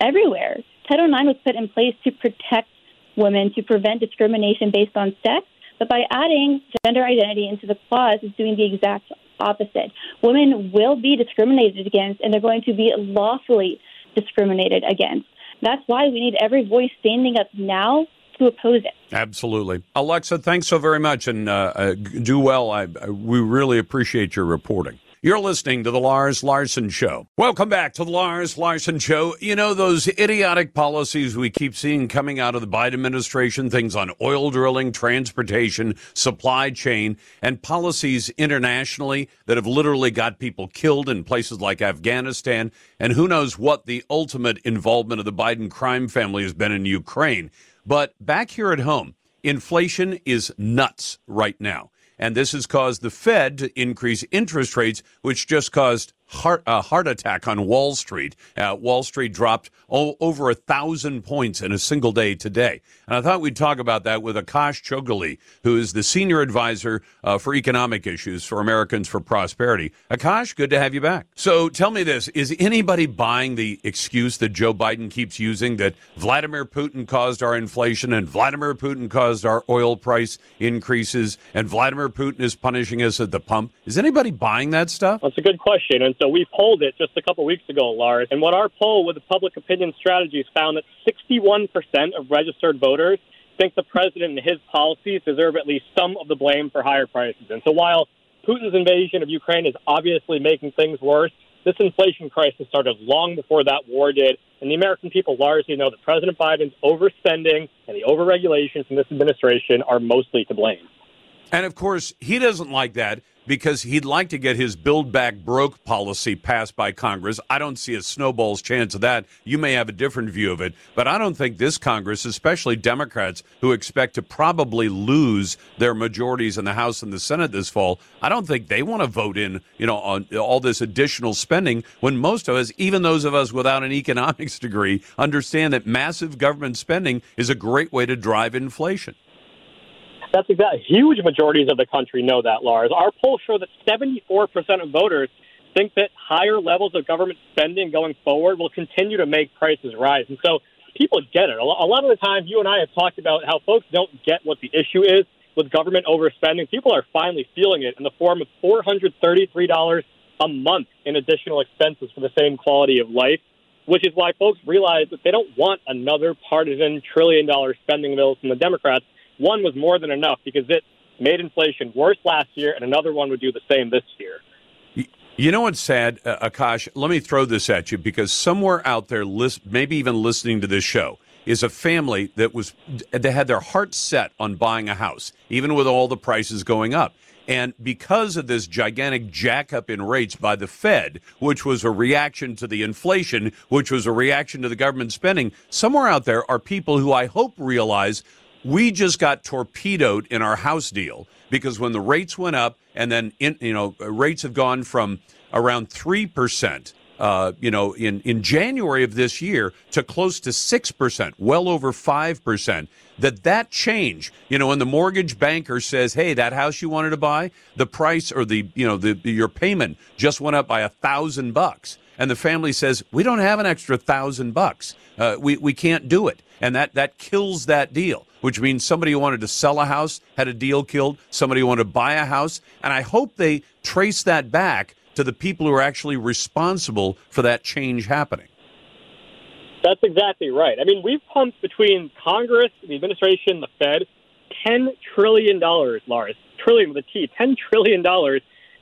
everywhere. Title IX was put in place to protect women, to prevent discrimination based on sex, but by adding gender identity into the clause, it's doing the exact opposite. Women will be discriminated against, and they're going to be lawfully discriminated against. That's why we need every voice standing up now to oppose it. Absolutely. Alexa, thanks so very much and uh, uh, do well. I, we really appreciate your reporting. You're listening to the Lars Larson Show. Welcome back to the Lars Larson Show. You know, those idiotic policies we keep seeing coming out of the Biden administration, things on oil drilling, transportation, supply chain, and policies internationally that have literally got people killed in places like Afghanistan, and who knows what the ultimate involvement of the Biden crime family has been in Ukraine. But back here at home, inflation is nuts right now. And this has caused the Fed to increase interest rates, which just caused heart, a heart attack on Wall Street. Uh, Wall Street dropped oh, over a thousand points in a single day today. And I thought we'd talk about that with Akash Chougule, who is the senior advisor uh, for economic issues for Americans for Prosperity. Akash, good to have you back. So tell me this is anybody buying the excuse that Joe Biden keeps using that Vladimir Putin caused our inflation and Vladimir Putin caused our oil price increases and Vladimir Putin is punishing us at the pump? Is anybody buying that stuff? That's a good question. And so we polled it just a couple weeks ago, Lars. And what our poll with the public opinion strategies found that 61% of registered voters think the president and his policies deserve at least some of the blame for higher prices. And so while Putin's invasion of Ukraine is obviously making things worse, this inflation crisis started long before that war did. And the American people largely know that President Biden's overspending and the overregulations from this administration are mostly to blame. And of course, he doesn't like that because he'd like to get his build back broke policy passed by Congress. I don't see a snowball's chance of that. You may have a different view of it, but I don't think this Congress, especially Democrats who expect to probably lose their majorities in the House and the Senate this fall, I don't think they want to vote in, you know, on all this additional spending when most of us, even those of us without an <laughs> economics degree, understand that massive government spending is a great way to drive inflation. That's exactly. Huge majorities of the country know that, Lars. Our polls show that 74% of voters think that higher levels of government spending going forward will continue to make prices rise. And so people get it. A lot of the time, you and I have talked about how folks don't get what the issue is with government overspending. People are finally feeling it in the form of $433 a month in additional expenses for the same quality of life, which is why folks realize that they don't want another partisan trillion dollar spending bill from the Democrats one was more than enough because it made inflation worse last year, and another one would do the same this year. You know what's sad, uh, Akash? Let me throw this at you because somewhere out there, list, maybe even listening to this show, is a family that was they had their heart set on buying a house, even with all the prices going up. And because of this gigantic jackup in rates by the Fed, which was a reaction to the inflation, which was a reaction to the government spending, somewhere out there are people who I hope realize we just got torpedoed in our house deal because when the rates went up and then in, you know rates have gone from around 3% uh, you know, in, in January of this year to close to 6%, well over 5%, that that change, you know, when the mortgage banker says, hey, that house you wanted to buy, the price or the, you know, the, your payment just went up by a thousand bucks. And the family says, we don't have an extra thousand bucks. Uh, we, we can't do it. And that, that kills that deal, which means somebody who wanted to sell a house had a deal killed, somebody who wanted to buy a house. And I hope they trace that back to the people who are actually responsible for that change happening. That's exactly right. I mean, we've pumped between Congress, the administration, the Fed, $10 trillion, Lars, trillion with a T, $10 trillion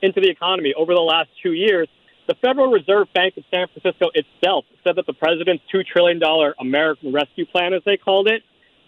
into the economy over the last two years. The Federal Reserve Bank of San Francisco itself said that the president's $2 trillion American Rescue Plan, as they called it,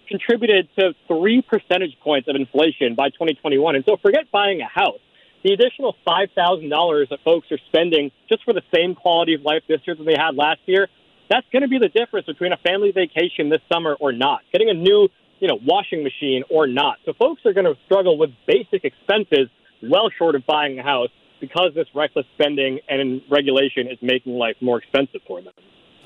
contributed to three percentage points of inflation by 2021. And so forget buying a house. The additional $5,000 that folks are spending just for the same quality of life this year than they had last year, that's going to be the difference between a family vacation this summer or not, getting a new, you know, washing machine or not. So folks are going to struggle with basic expenses well short of buying a house because this reckless spending and regulation is making life more expensive for them.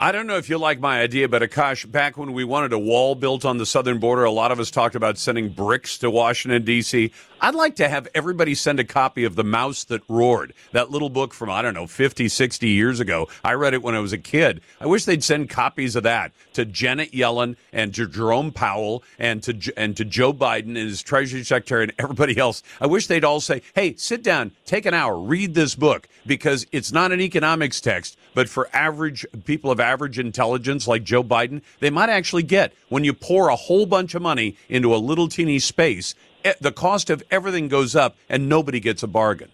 I don't know if you like my idea, but Akash, back when we wanted a wall built on the southern border, a lot of us talked about sending bricks to Washington, D.C. I'd like to have everybody send a copy of The Mouse That Roared, that little book from, I don't know, 50, 60 years ago. I read it when I was a kid. I wish they'd send copies of that to Janet Yellen and to Jerome Powell and to, and to Joe Biden and his Treasury Secretary and everybody else. I wish they'd all say, hey, sit down, take an hour, read this book, because it's not an economics text, but for average people of average intelligence like Joe Biden, they might actually get when you pour a whole bunch of money into a little teeny space, eh, the cost of everything goes up and nobody gets a bargain.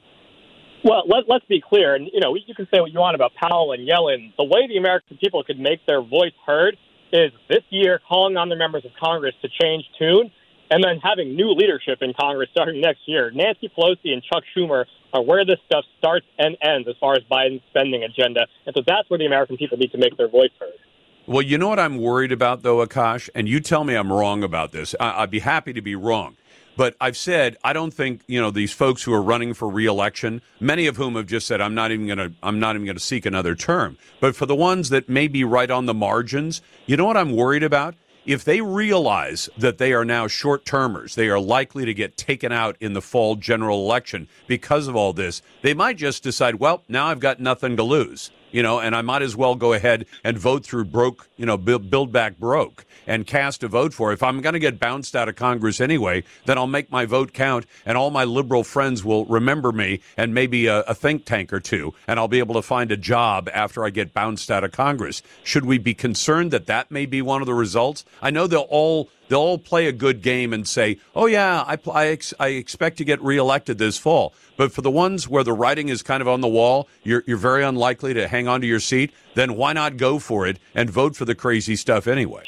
Well, let, let's be clear, and you know you can say what you want about Powell and Yellen. The way the American people could make their voice heard is this year calling on the members of Congress to change tune, and then having new leadership in Congress starting next year. Nancy Pelosi and Chuck Schumer are where this stuff starts and ends as far as Biden's spending agenda. And so that's where the American people need to make their voice heard. Well, you know what I'm worried about, though, Akash? And you tell me I'm wrong about this. I- I'd be happy to be wrong. But I've said I don't think you know these folks who are running for reelection, many of whom have just said I'm not even to I'm not even to seek another term. But for the ones that may be right on the margins, you know what I'm worried about? If they realize that they are now short termers, they are likely to get taken out in the fall general election because of all this, they might just decide, well, now I've got nothing to lose you know, and I might as well go ahead and vote through broke, you know, build, back broke and cast a vote for. If I'm going to get bounced out of Congress anyway, then I'll make my vote count, and all my liberal friends will remember me and maybe a, a think tank or two, and I'll be able to find a job after I get bounced out of Congress. Should we be concerned that that may be one of the results? I know they'll all they'll all play a good game and say, "Oh yeah, I I, ex- I, expect to get reelected this fall." But for the ones where the writing is kind of on the wall, you're you're very unlikely to hang on to your seat. Then why not go for it and vote for the crazy stuff anyway?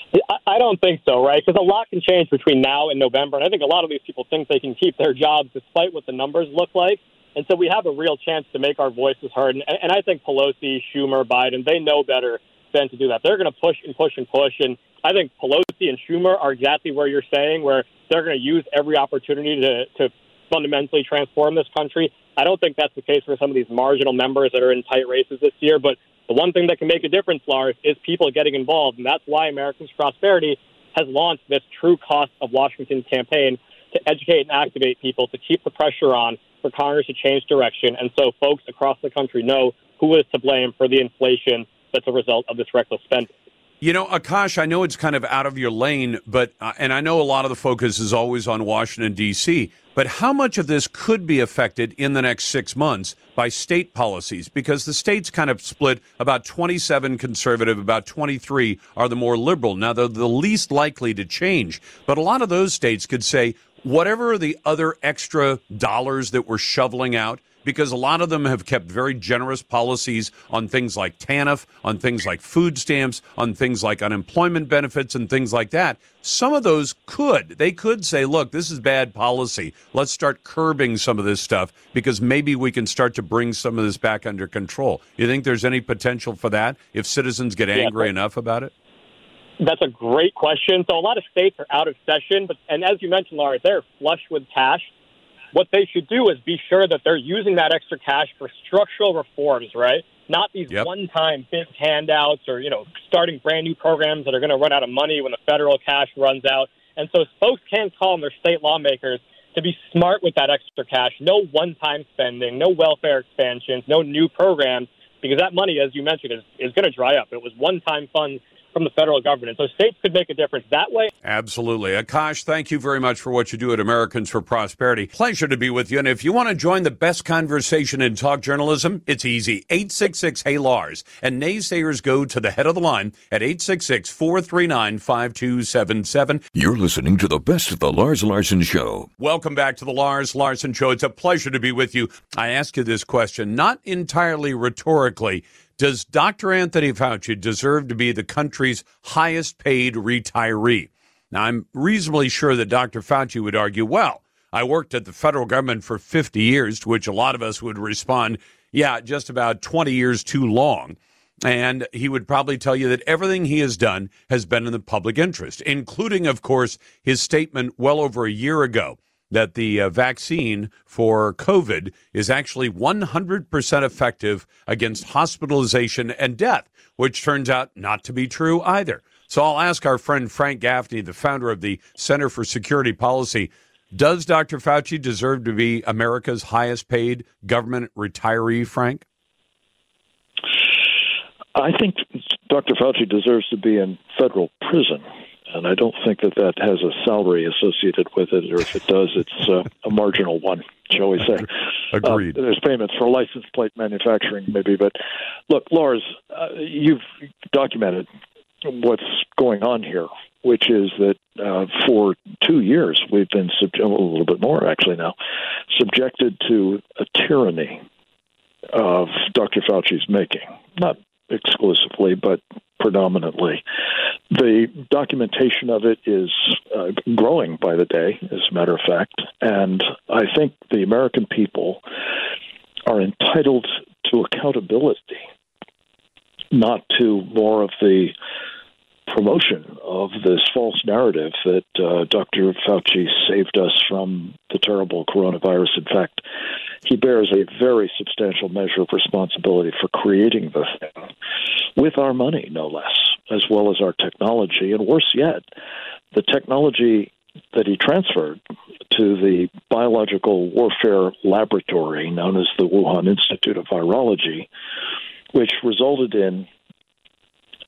I don't think so, right? Because a lot can change between now and November, and I think a lot of these people think they can keep their jobs despite what the numbers look like. And so we have a real chance to make our voices heard. And, and I think Pelosi, Schumer, Biden, they know better than to do that. They're going to push and push and push. And I think Pelosi and Schumer are exactly where you're saying, where they're going to use every opportunity to, to fundamentally transform this country. I don't think that's the case for some of these marginal members that are in tight races this year. But the one thing that can make a difference, Lars, is people getting involved. And that's why Americans Prosperity has launched this True Cost of Washington campaign to educate and activate people to keep the pressure on for Congress to change direction. And so folks across the country know who is to blame for the inflation that's a result of this reckless spending. You know, Akash, I know it's kind of out of your lane, but uh, and I know a lot of the focus is always on Washington D.C. But how much of this could be affected in the next six months by state policies? Because the states kind of split about 27 conservative, about 23 are the more liberal. Now, they're the least likely to change, but a lot of those states could say, whatever the other extra dollars that we're shoveling out, because a lot of them have kept very generous policies on things like TANF, on things like food stamps, on things like unemployment benefits, and things like that. Some of those could. They could say, look, this is bad policy. Let's start curbing some of this stuff because maybe we can start to bring some of this back under control. You think there's any potential for that if citizens get angry yeah, enough about it? That's a great question. So a lot of states are out of session, but and as you mentioned, Laura, they're flush with cash what they should do is be sure that they're using that extra cash for structural reforms, right? Not these Yep. one-time big handouts or you know starting brand new programs that are going to run out of money when the federal cash runs out. And so folks can call on their state lawmakers to be smart with that extra cash. No one-time spending, no welfare expansions, no new programs, because that money, as you mentioned, is, is going to dry up. It was one-time funds from the federal government. So states could make a difference that way. Absolutely. Akash, thank you very much for what you do at Americans for Prosperity. Pleasure to be with you. And if you want to join the best conversation in talk journalism, it's easy. 866 Hey Lars. And naysayers go to the head of the line at 866 439 5277. You're listening to the best of the Lars Larson Show. Welcome back to the Lars Larson Show. It's a pleasure to be with you. I ask you this question, not entirely rhetorically. Does Dr. Anthony Fauci deserve to be the country's highest paid retiree? Now, I'm reasonably sure that Dr. Fauci would argue, well, I worked at the federal government for 50 years, to which a lot of us would respond, yeah, just about 20 years too long. And he would probably tell you that everything he has done has been in the public interest, including, of course, his statement well over a year ago that the uh, vaccine for COVID is actually 100% effective against hospitalization and death, which turns out not to be true either. So I'll ask our friend Frank Gaffney, the founder of the Center for Security Policy, does Dr. Fauci deserve to be America's highest paid government retiree, Frank? I think Dr. Fauci deserves to be in federal prison, and I don't think that that has a salary associated with it, or if it does, it's uh, a marginal one, shall we say. Agreed. Uh, there's payments for license plate manufacturing, maybe, but look, Lars, uh, you've documented what's going on here, which is that uh, for two years we've been sub- a little bit more actually now subjected to a tyranny of Dr. Fauci's making. Not exclusively, but predominantly. The documentation of it is uh, growing by the day, as a matter of fact, and I think the American people are entitled to accountability, not to more of the promotion of this false narrative that uh, Dr. Fauci saved us from the terrible coronavirus. In fact, he bears a very substantial measure of responsibility for creating the thing with our money, no less, as well as our technology. And worse yet, the technology that he transferred to the biological warfare laboratory known as the Wuhan Institute of Virology, which resulted in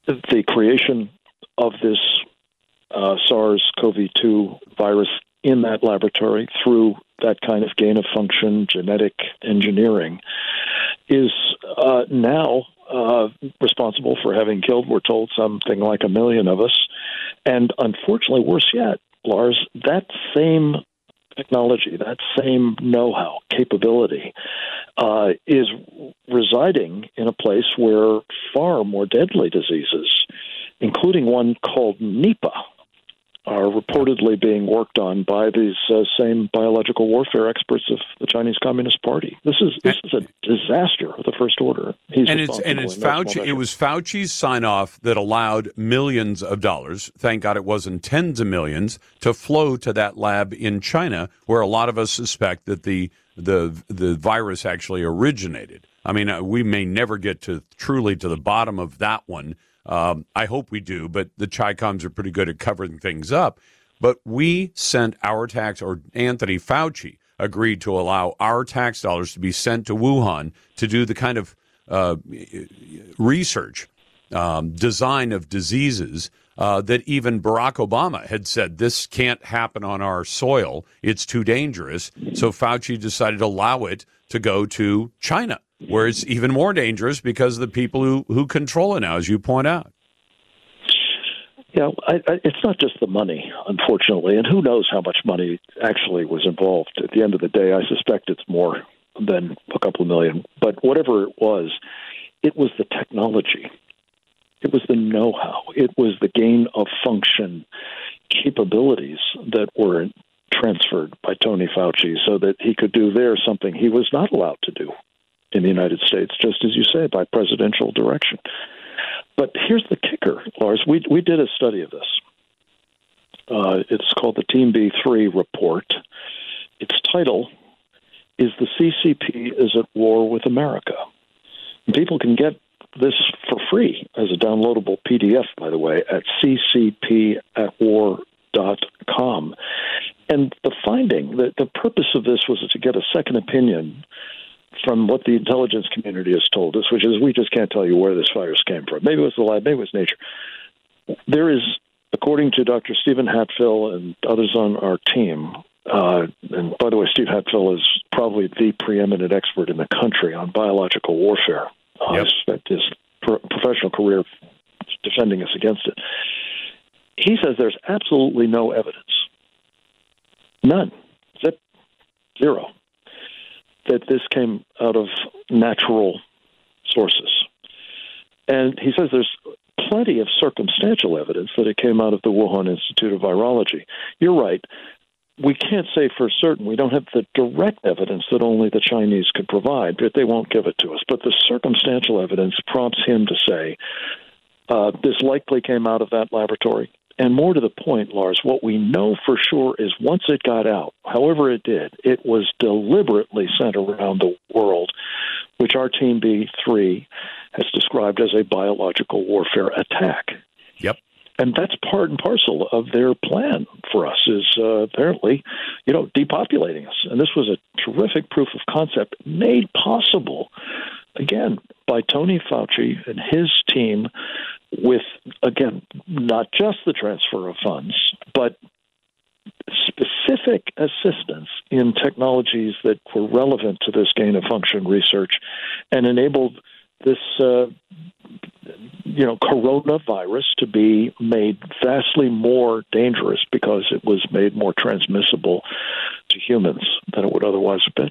the creation of this uh, SARS CoV 2 virus in that laboratory through that kind of gain of function genetic engineering is uh, now uh, responsible for having killed, we're told, something like a million of us. And unfortunately, worse yet, Lars, that same technology, that same know how, capability, uh, is residing in a place where far more deadly diseases, including one called Nipah, are reportedly being worked on by these uh, same biological warfare experts of the Chinese Communist Party. This is this is a disaster of the first order. He's and it's and it's Fauci. It was Fauci's sign off that allowed millions of dollars. Thank God it wasn't tens of millions to flow to that lab in China, where a lot of us suspect that the the the virus actually originated. I mean, uh, we may never get to truly to the bottom of that one. Um, I hope we do, but the Chi-Coms are pretty good at covering things up. But we sent our tax, or Anthony Fauci agreed to allow our tax dollars to be sent to Wuhan to do the kind of uh, research, um, design of diseases uh, that even Barack Obama had said this can't happen on our soil. It's too dangerous. So Fauci decided to allow it to go to China, where it's even more dangerous because of the people who, who control it now, as you point out. Yeah, I, I, it's not just the money, unfortunately, and who knows how much money actually was involved. At the end of the day, I suspect it's more than a couple of million. But whatever it was, it was the technology, it was the know how, it was the gain of function capabilities that were transferred by Tony Fauci so that he could do there something he was not allowed to do in the United States, just as you say, by presidential direction. But here's the kicker, Lars. We we did a study of this. Uh, it's called the Team B3 report. Its title is the CCP is at war with America. People can get this for free as a downloadable PDF, by the way, at ccpatwar.com. And the finding, the, the purpose of this was to get a second opinion from what the intelligence community has told us, which is we just can't tell you where this virus came from. Maybe it was the lab, maybe it was nature. There is, according to Dr. Stephen Hatfill and others on our team, uh, and by the way, Steve Hatfill is probably the preeminent expert in the country on biological warfare. Uh, yep. Spent his pro- professional career defending us against it. He says there's absolutely no evidence, none, zip, zero, that this came out of natural sources. And he says there's plenty of circumstantial evidence that it came out of the Wuhan Institute of Virology. You're right we can't say for certain. We don't have the direct evidence that only the Chinese could provide, but they won't give it to us. But the circumstantial evidence prompts him to say uh, this likely came out of that laboratory. And more to the point, Lars, what we know for sure is once it got out, however it did, it was deliberately sent around the world, which our Team B3 has described as a biological warfare attack. Yep and that's part and parcel of their plan for us is uh, apparently you know depopulating us. And this was a terrific proof of concept made possible again by Tony Fauci and his team with again not just the transfer of funds but specific assistance in technologies that were relevant to this gain of function research and enabled this uh, you know coronavirus to be made vastly more dangerous because it was made more transmissible to humans than it would otherwise have been.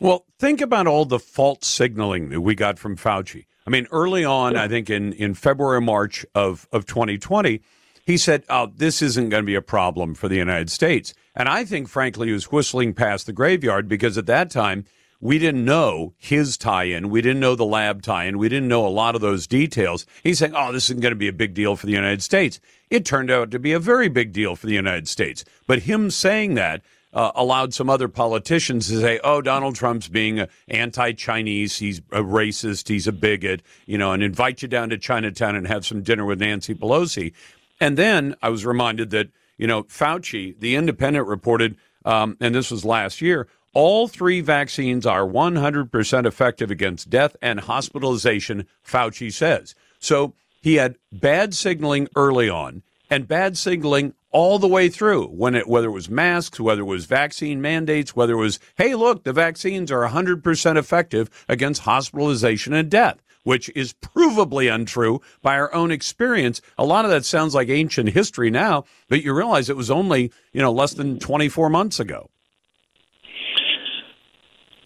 Well, think about all the false signaling that we got from Fauci. I mean, early on, yeah. I think in, in February, March of, of 2020, he said, oh, this isn't going to be a problem for the United States. And I think, frankly, he was whistling past the graveyard because at that time, we didn't know his tie in. We didn't know the lab tie in. We didn't know a lot of those details. He's saying, oh, this isn't going to be a big deal for the United States. It turned out to be a very big deal for the United States. But him saying that uh, allowed some other politicians to say, oh, Donald Trump's being anti Chinese. He's a racist. He's a bigot, you know, and invite you down to Chinatown and have some dinner with Nancy Pelosi. And then I was reminded that, you know, Fauci, the independent, reported, um, and this was last year, all three vaccines are 100% effective against death and hospitalization, Fauci says. So he had bad signaling early on and bad signaling all the way through when it whether it was masks whether it was vaccine mandates whether it was hey look the vaccines are 100% effective against hospitalization and death which is provably untrue by our own experience a lot of that sounds like ancient history now but you realize it was only you know less than 24 months ago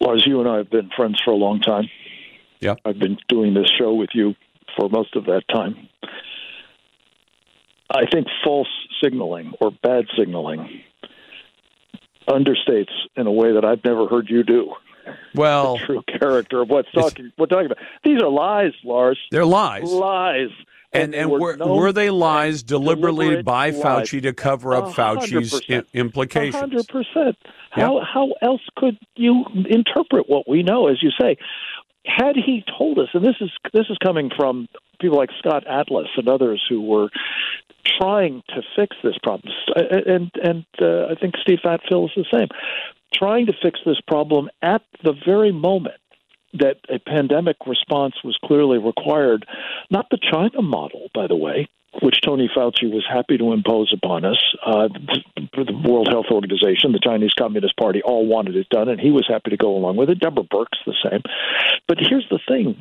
Lars, you and I have been friends for a long time. Yeah. I've been doing this show with you for most of that time. I think false signaling or bad signaling understates in a way that I've never heard you do. Well, the true character of what's talking we're talking about. These are lies, Lars. They're lies. Lies. And and, and were, were they lies deliberately by Fauci to cover up 100%. Fauci's I- implications? Hundred percent. How yep. how else could you interpret what we know? As you say, had he told us, and this is this is coming from people like Scott Atlas and others who were trying to fix this problem, and and uh, I think Steve Hatfill is the same, trying to fix this problem at the very moment that a pandemic response was clearly required, not the China model, by the way, which Tony Fauci was happy to impose upon us. Uh, the World Health Organization, the Chinese Communist Party, all wanted it done, and he was happy to go along with it. Deborah Birx, the same. But here's the thing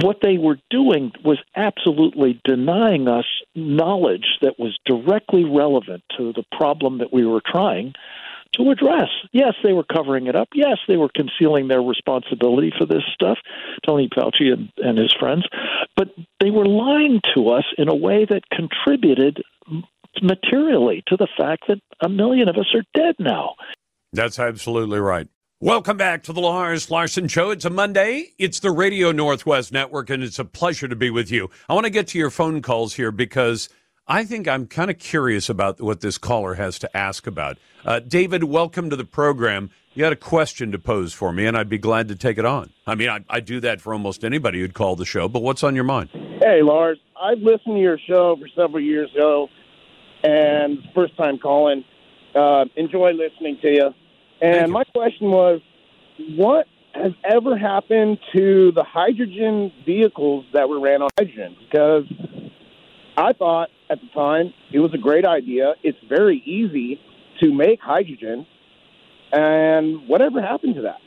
what they were doing was absolutely denying us knowledge that was directly relevant to the problem that we were trying to address. Yes, they were covering it up. Yes, they were concealing their responsibility for this stuff, Tony Fauci and, and his friends. But they were lying to us in a way that contributed materially to the fact that a million of us are dead now. That's absolutely right. Welcome back to the Lars Larson Show. It's a Monday. It's the Radio Northwest Network, and it's a pleasure to be with you. I want to get to your phone calls here because I think I'm kind of curious about what this caller has to ask about. Uh, David, welcome to the program. you had a question to pose for me, and I'd be glad to take it on. I mean, I, I do that for almost anybody who'd call the show. But what's on your mind? Hey, Lars. I've listened to your show for several years ago, and first time calling. Uh, enjoy listening to you. And my question was, what has ever happened to the hydrogen vehicles that were ran on hydrogen? Because I thought at the time it was a great idea. It's very easy to make hydrogen, and whatever happened to that?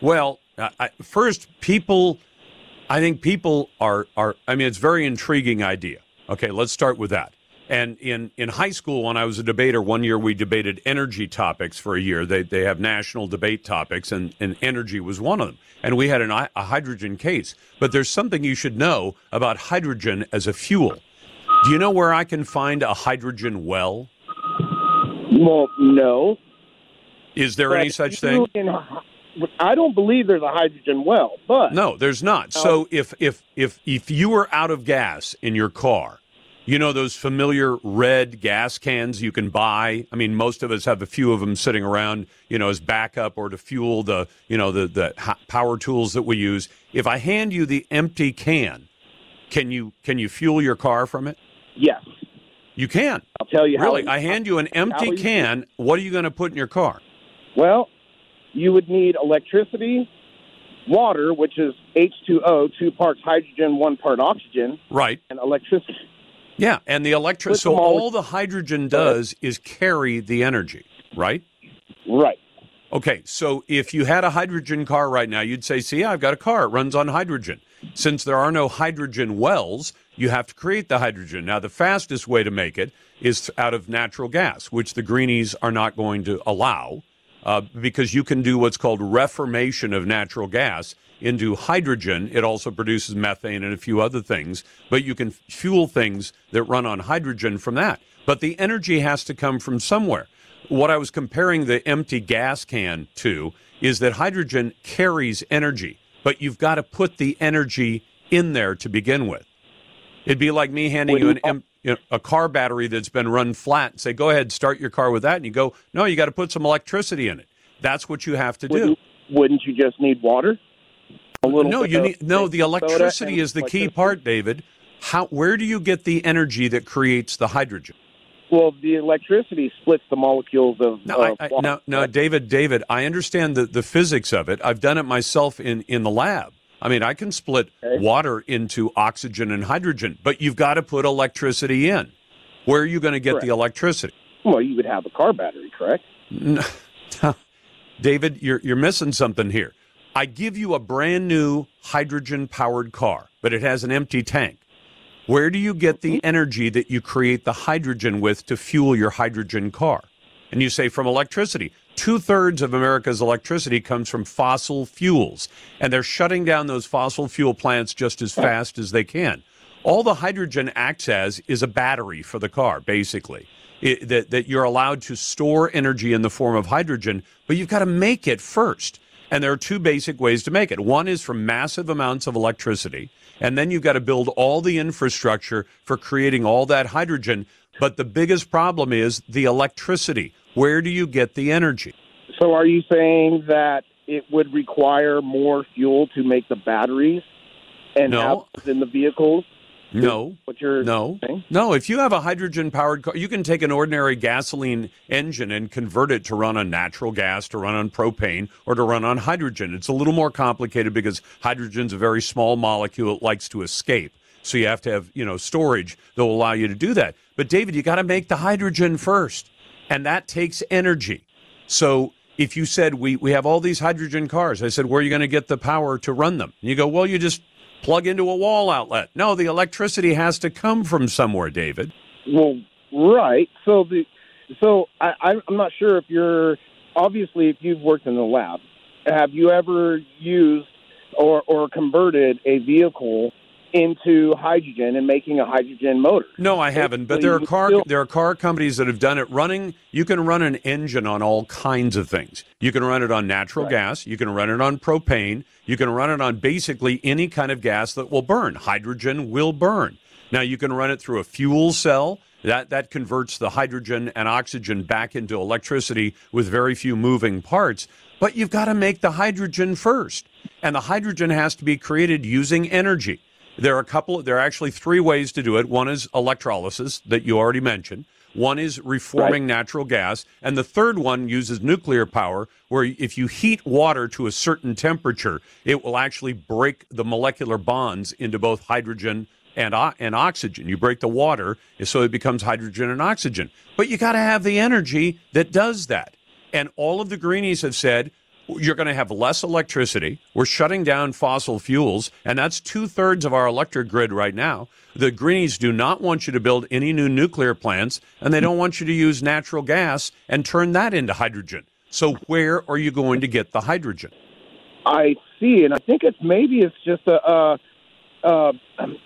Well, I, first, people, I think people are are. I mean, it's very intriguing idea. Okay, let's start with that. And in, in high school, when I was a debater, one year we debated energy topics for a year. They, they have national debate topics, and, and energy was one of them. And we had an, a hydrogen case. But there's something you should know about hydrogen as a fuel. Do you know where I can find a hydrogen well? Well, no. Is there But any such thing? in- I don't believe there's a hydrogen well, but No, there's not. So um, if if if if you were out of gas in your car, you know those familiar red gas cans you can buy. I mean, most of us have a few of them sitting around, you know, as backup or to fuel the you know the the power tools that we use. If I hand you the empty can, can you can you fuel your car from it? Yes. You can. I'll tell you how Really, I hand you an empty easy- can. What are you going to put in your car? Well, you would need electricity, water, which is H2O, two parts hydrogen, one part oxygen, Right. and electricity. Yeah, and the electric. So all- all the hydrogen does is carry the energy, right? Right. Okay, so if you had a hydrogen car right now, you'd say, "See, I've got a car. It runs on hydrogen." Since there are no hydrogen wells, you have to create the hydrogen. Now, the fastest way to make it is out of natural gas, which the greenies are not going to allow, uh, because you can do what's called reformation of natural gas into hydrogen. It also produces methane and a few other things, but you can fuel things that run on hydrogen from that. But the energy has to come from somewhere. What I was comparing the empty gas can to is that hydrogen carries energy, but you've got to put the energy in there to begin with. It'd be like me handing you an em- you know, a car battery that's been run flat and say, "Go ahead, start your car with that." And you go, "No, you got to put some electricity in it." That's what you have to do. Wouldn't, wouldn't you just need water? A little No, bit you of need no. The electricity is the key part, David. How? Where do you get the energy that creates the hydrogen? Well, the electricity splits the molecules of. No, I, I, no, no, David, David. I understand the, the physics of it. I've done it myself in, in the lab. I mean, I can split water into oxygen and hydrogen, but you've got to put electricity in. Where are you going to get Correct. the electricity? Well, you would have a car battery, correct? No. <laughs> David, you're you're missing something here. I give you a brand new hydrogen powered car, but it has an empty tank. Where do you get the mm-hmm. energy that you create the hydrogen with to fuel your hydrogen car? And you say from electricity. Two thirds of America's electricity comes from fossil fuels, and they're shutting down those fossil fuel plants just as fast as they can. All the hydrogen acts as is a battery for the car, basically. It, that, that you're allowed to store energy in the form of hydrogen, but you've got to make it first. And there are two basic ways to make it. One is from massive amounts of electricity, and then you've got to build all the infrastructure for creating all that hydrogen. But the biggest problem is the electricity. Where do you get the energy? So, are you saying that it would require more fuel to make the batteries and No. in the vehicles? No. What you're No. saying? No, if you have a hydrogen powered car, you can take an ordinary gasoline engine and convert it to run on natural gas, to run on propane, or to run on hydrogen. It's a little more complicated because hydrogen's a very small molecule. It likes to escape. So you have to have, you know, storage that will allow you to do that. But David, you got to make the hydrogen first. And that takes energy. So if you said we, we have all these hydrogen cars, I said, where are you going to get the power to run them? And you go, well, you just plug into a wall outlet. No, the electricity has to come from somewhere, David. Well, right. So the so I, I'm not sure if you're obviously if you've worked in the lab, have you ever used or or converted a vehicle into hydrogen and making a hydrogen motor? No, I haven't. But there are car still- there are car companies that have done it running. You can run an engine on all kinds of things. You can run it on natural gas. You can run it on propane. You can run it on basically any kind of gas that will burn. Hydrogen will burn. Now you can run it through a fuel cell. That that converts the hydrogen and oxygen back into electricity with very few moving parts. But you've got to make the hydrogen first, and the hydrogen has to be created using energy. There are a couple. There are actually three ways to do it. One is electrolysis that you already mentioned. One is reforming right. natural gas, and the third one uses nuclear power, where if you heat water to a certain temperature, it will actually break the molecular bonds into both hydrogen and and oxygen. You break the water, so it becomes hydrogen and oxygen. But you got to have the energy that does that. And all of the greenies have said you're going to have less electricity. We're shutting down fossil fuels, and that's two thirds of our electric grid right now. The Greenies do not want you to build any new nuclear plants, and they don't want you to use natural gas and turn that into hydrogen. So, where are you going to get the hydrogen? I see, and I think it's maybe it's just a.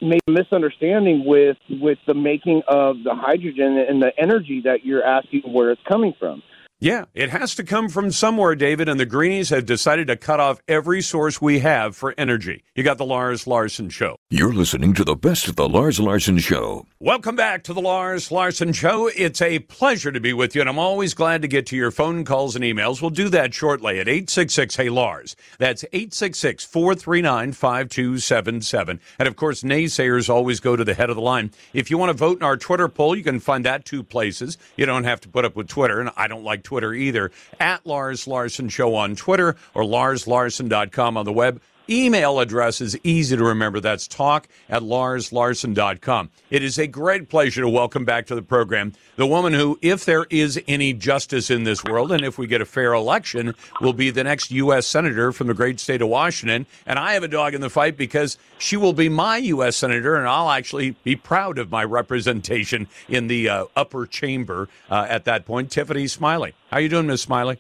Maybe misunderstanding with with the making of the hydrogen and the energy that you're asking where it's coming from. Yeah, it has to come from somewhere, David, and the Greenies have decided to cut off every source we have for energy. You got the Lars Larson Show. You're listening to the best of the Lars Larson Show. Welcome back to the Lars Larson Show. It's a pleasure to be with you, and I'm always glad to get to your phone calls and emails. We'll do that shortly at 866 Hey Lars. That's 866 439 5277. And of course, naysayers always go to the head of the line. If you want to vote in our Twitter poll, you can find that two places. You don't have to put up with Twitter, and I don't like Twitter either. At Lars Larson Show on Twitter or larslarson.com on the web. Email address is easy to remember. That's talk at larslarson.com. It is a great pleasure to welcome back to the program the woman who, if there is any justice in this world, and if we get a fair election, will be the next U.S. Senator from the great state of Washington. And I have a dog in the fight because she will be my U.S. Senator, and I'll actually be proud of my representation in the uh, upper chamber uh, at that point. Tiffany Smiley. How are you doing, Miss Smiley?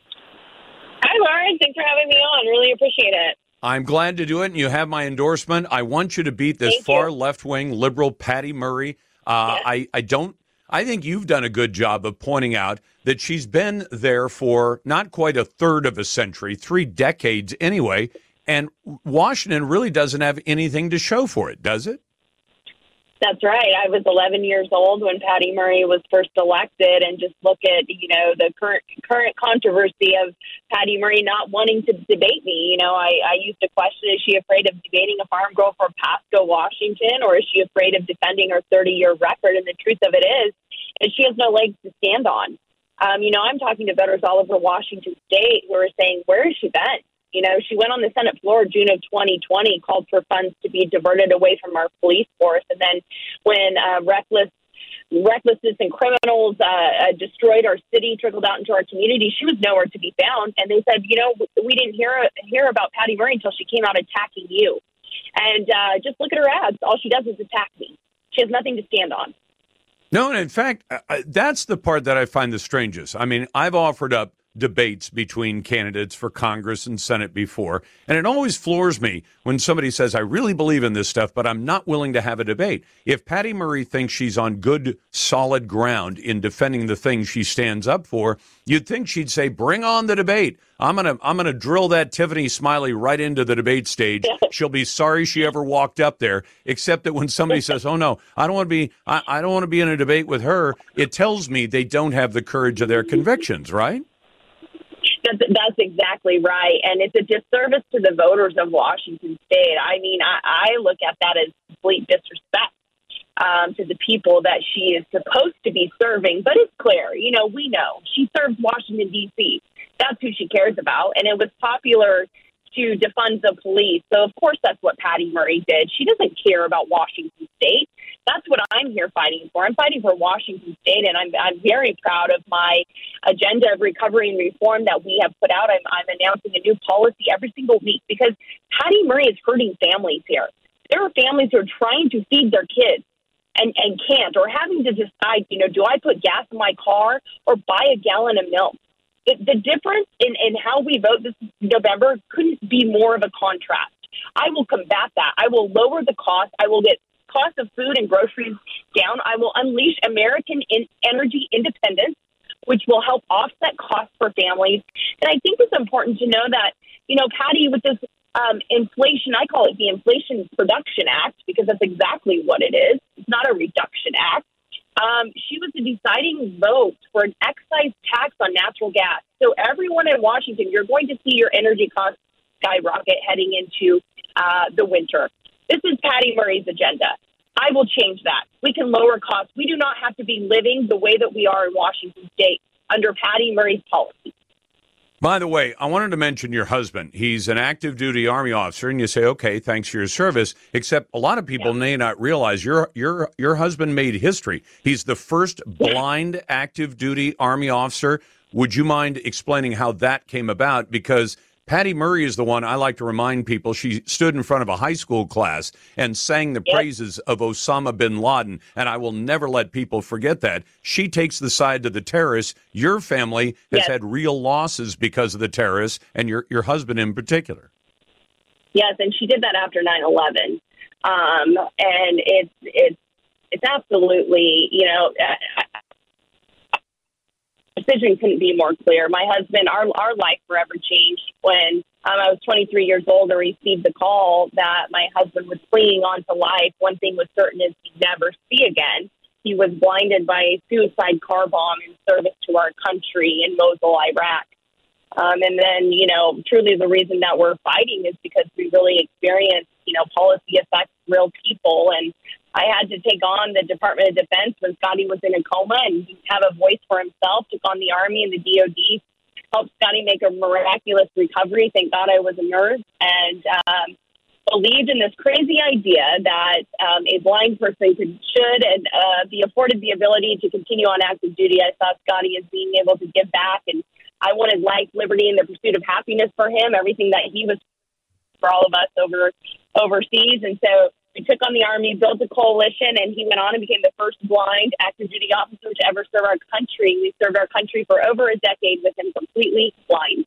Hi, Lauren. Thanks for having me on. Really appreciate it. I'm glad to do it, and you have my endorsement. I want you to beat this Thank far left wing liberal Patty Murray. Uh. I, I don't. I think you've done a good job of pointing out that she's been there for not quite a third of a century, three decades anyway, and Washington really doesn't have anything to show for it, does it? That's right. I was 11 years old when Patty Murray was first elected, and just look at you know the current current controversy of Patty Murray not wanting to debate me. You know, I, I used to question: Is she afraid of debating a farm girl from Pasco, Washington, or is she afraid of defending her 30 year record? And the truth of it is, is she has no legs to stand on. Um, you know, I'm talking to voters all over Washington State who are saying, "Where has she been?" You know, she went on the Senate floor June of 2020, called for funds to be diverted away from our police force, and then when uh, reckless recklessness and criminals uh, uh, destroyed our city, trickled out into our community. She was nowhere to be found, and they said, you know, we didn't hear hear about Patty Murray until she came out attacking you. And uh, just look at her ads; all she does is attack me. She has nothing to stand on. No, and in fact, uh, uh that's the part that I find the strangest. I mean, I've offered up debates between candidates for Congress and Senate before. And it always floors me when somebody says, I really believe in this stuff, but I'm not willing to have a debate. If Patty Murray thinks she's on good, solid ground in defending the things she stands up for, you'd think she'd say, Bring on the debate. I'm gonna I'm gonna drill that Tiffany Smiley right into the debate stage. <laughs> She'll be sorry she ever walked up there. Except that when somebody says, "Oh no, I don't want to be I, I don't want to be in a debate with her," it tells me they don't have the courage of their convictions, right? That's, that's exactly right. And it's a disservice to the voters of Washington State. I mean, I, I look at that as complete disrespect um, to the people that she is supposed to be serving. But it's clear, you know, we know she serves Washington, D.C. That's who she cares about. And it was popular to defund the police. So, of course, that's what Patty Murray did. She doesn't care about Washington State. That's what I'm here fighting for. I'm fighting for Washington State, and I'm, I'm very proud of my agenda of recovery and reform that we have put out. I'm, I'm announcing a new policy every single week because Patty Murray is hurting families here. There are families who are trying to feed their kids and, and can't, or having to decide, you know, do I put gas in my car or buy a gallon of milk? the, the difference in, in how we vote this November couldn't be more of a contrast. I will combat that. I will lower the cost. I will get cost of food and groceries down. I will unleash American in energy independence, which will help offset costs for families. And I think it's important to know that, you know, Patty, with this um, inflation, I call it the Inflation Production Act because that's exactly what it is. It's not a reduction act. Um, she was the deciding vote for an excise tax on natural gas. So everyone in Washington, you're going to see your energy costs skyrocket heading into uh, the winter. This is Patty Murray's agenda. I will change that. We can lower costs. We do not have to be living the way that we are in Washington State under Patty Murray's policy. By the way, I wanted to mention your husband. He's an active duty Army officer, and you say, okay, thanks for your service. Except a lot of people yeah. may not realize your your your husband made history. He's the first blind active duty Army officer. Would you mind explaining how that came about? Because Patty Murray is the one I like to remind people. She stood in front of a high school class and sang the yep. praises of Osama bin Laden, and I will never let people forget that. She takes the side of the terrorists. Your family has yes. had real losses because of the terrorists, and your your husband in particular. Yes, and she did that after 9/11, um, and it's it's it's absolutely you know decision couldn't be more clear. My husband, our our life forever changed when um, I was 23 years old and received the call that my husband was clinging on to life. One thing was certain is he'd never see again. He was blinded by a suicide car bomb in service to our country in Mosul, Iraq. Um, and then, you know, truly the reason that we're fighting is because we really experienced, you know, policy affects real people. And I had to take on the Department of Defense when Scotty was in a coma and have a voice for himself, took on the Army and the DOD, helped Scotty make a miraculous recovery. Thank God I was a nurse and um, believed in this crazy idea that um, a blind person could, should and uh, be afforded the ability to continue on active duty. I saw Scotty as being able to give back and I wanted life, liberty, and the pursuit of happiness for him, everything that he was for all of us over overseas. And so he took on the Army, built a coalition, and he went on and became the first blind active duty officer to ever serve our country. We served our country for over a decade with him completely blind.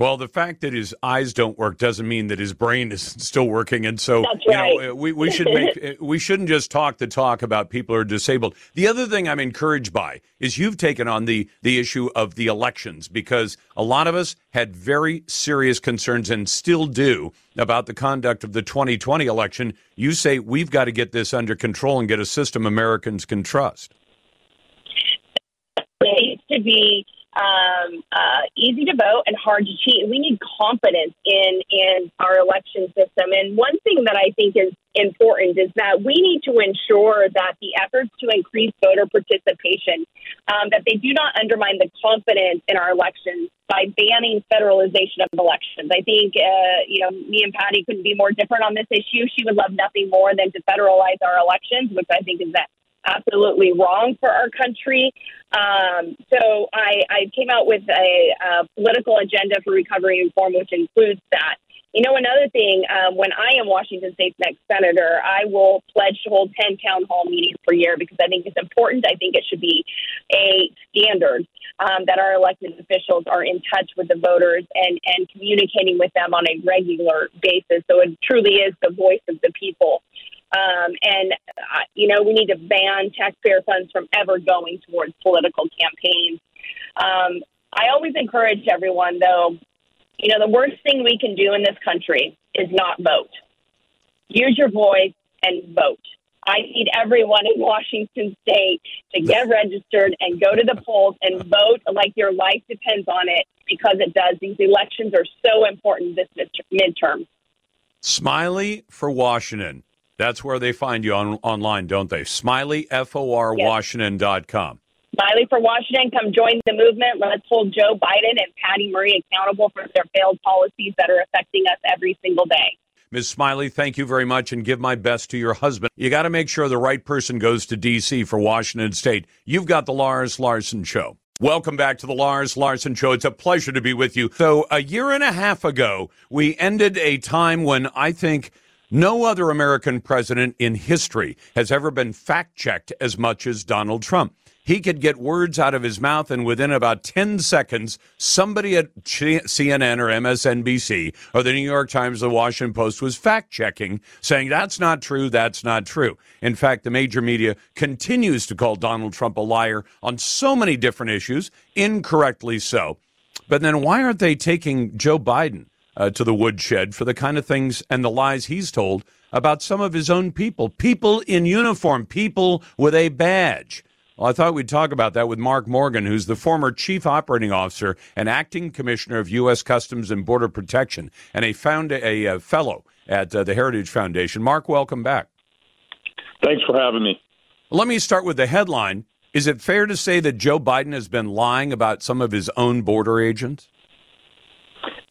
Well, the fact that his eyes don't work doesn't mean that his brain is <laughs> still working, and so That's you know we, we should make <laughs> we shouldn't just talk the talk about people who are disabled. The other thing I'm encouraged by is you've taken on the the issue of the elections because a lot of us had very serious concerns and still do about the conduct of the 2020 election. You say we've got to get this under control and get a system Americans can trust. It needs to be um, uh, easy to vote and hard to cheat. We need confidence in in our election system. And one thing that I think is important is that we need to ensure that the efforts to increase voter participation um, that they do not undermine the confidence in our elections by banning federalization of elections. I think uh, you know me and Patty couldn't be more different on this issue. She would love nothing more than to federalize our elections, which I think is that absolutely wrong for our country. Um, so I, I, came out with a, a, political agenda for recovery reform, which includes that. You know, another thing, um, when I am Washington State's next senator, I will pledge to hold 10 town hall meetings per year because I think it's important. I think it should be a standard um, that our elected officials are in touch with the voters and, and communicating with them on a regular basis. So it truly is the voice of the people. Um, and, uh, you know, we need to ban taxpayer funds from ever going towards political campaigns. Um, I always encourage everyone, though, you know, the worst thing we can do in this country is not vote. Use your voice and vote. I need everyone in Washington state to get <laughs> registered and go to the polls and vote like your life depends on it because it does. These elections are so important this midterm. Smiley for Washington. That's where they find you on, online, don't they? Smiley, F-O-R, yes. Smiley for Washington, come join the movement. Let's hold Joe Biden and Patty Murray accountable for their failed policies that are affecting us every single day. Ms. Smiley, thank you very much and give my best to your husband. You got to make sure the right person goes to D.C. for Washington State. You've got the Lars Larson Show. Welcome back to the Lars Larson Show. It's a pleasure to be with you. So, a year and a half ago, we ended a time when I think no other American president in history has ever been fact checked as much as Donald Trump. He could get words out of his mouth, and within about 10 seconds, somebody at CNN or MSNBC or the New York Times or the Washington Post was fact checking, saying that's not true, that's not true. In fact, the major media continues to call Donald Trump a liar on so many different issues, incorrectly so. But then why aren't they taking Joe Biden? Uh, to the woodshed for the kind of things and the lies he's told about some of his own people, people in uniform, people with a badge. Well, I thought we'd talk about that with Mark Morgan, who's the former Chief Operating Officer and Acting Commissioner of U.S. Customs and Border Protection and a, found- a, uh, fellow at uh, the Heritage Foundation. Mark, welcome back. Thanks for having me. Let me start with the headline. Is it fair to say that Joe Biden has been lying about some of his own border agents?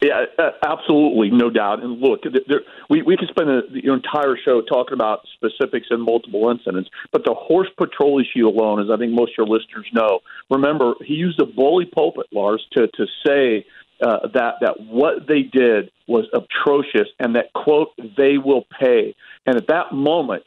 Yeah, uh, absolutely, no doubt. And look, there, we we could spend the entire show talking about specifics and multiple incidents, but the horse patrol issue alone, as I think most of your listeners know, remember he used a bully pulpit, Lars, to to say uh, that that what they did was atrocious, and that quote they will pay. And at that moment,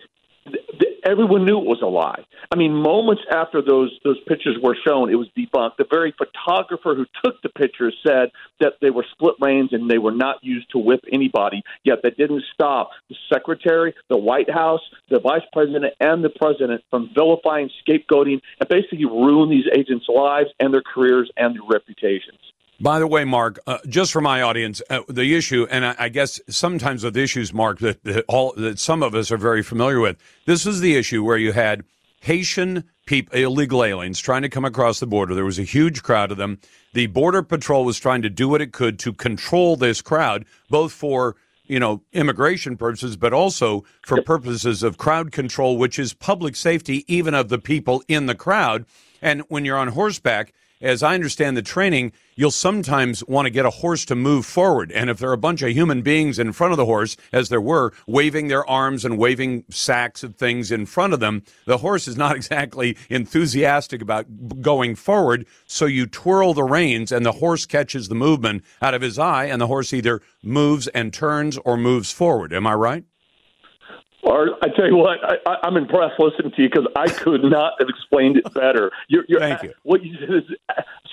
everyone knew it was a lie. I mean, moments after those those pictures were shown, it was debunked. The very photographer who took the pictures said that they were split reins and they were not used to whip anybody. Yet that didn't stop the secretary, the White House, the vice president, and the president from vilifying, scapegoating, and basically ruin these agents' lives and their careers and their reputations. By the way, Mark, uh, just for my audience, uh, the issue, and I, I, guess sometimes with issues, Mark, that, that, all that some of us are very familiar with. This was the issue where you had Haitian people, illegal aliens, trying to come across the border. There was a huge crowd of them. The border patrol was trying to do what it could to control this crowd, both for you know immigration purposes, but also for purposes of crowd control, which is public safety, even of the people in the crowd. And when you're on horseback as I understand the training, you'll sometimes want to get a horse to move forward. And if there are a bunch of human beings in front of the horse, as there were, waving their arms and waving sacks of things in front of them, the horse is not <laughs> exactly enthusiastic about going forward. So you twirl the reins and the horse catches the movement out of his eye, and the horse either moves and turns or moves forward. Am I right? Or I tell you what, I, I'm impressed listening to you because I could not have explained it better. You're, you're, Thank you. What you said is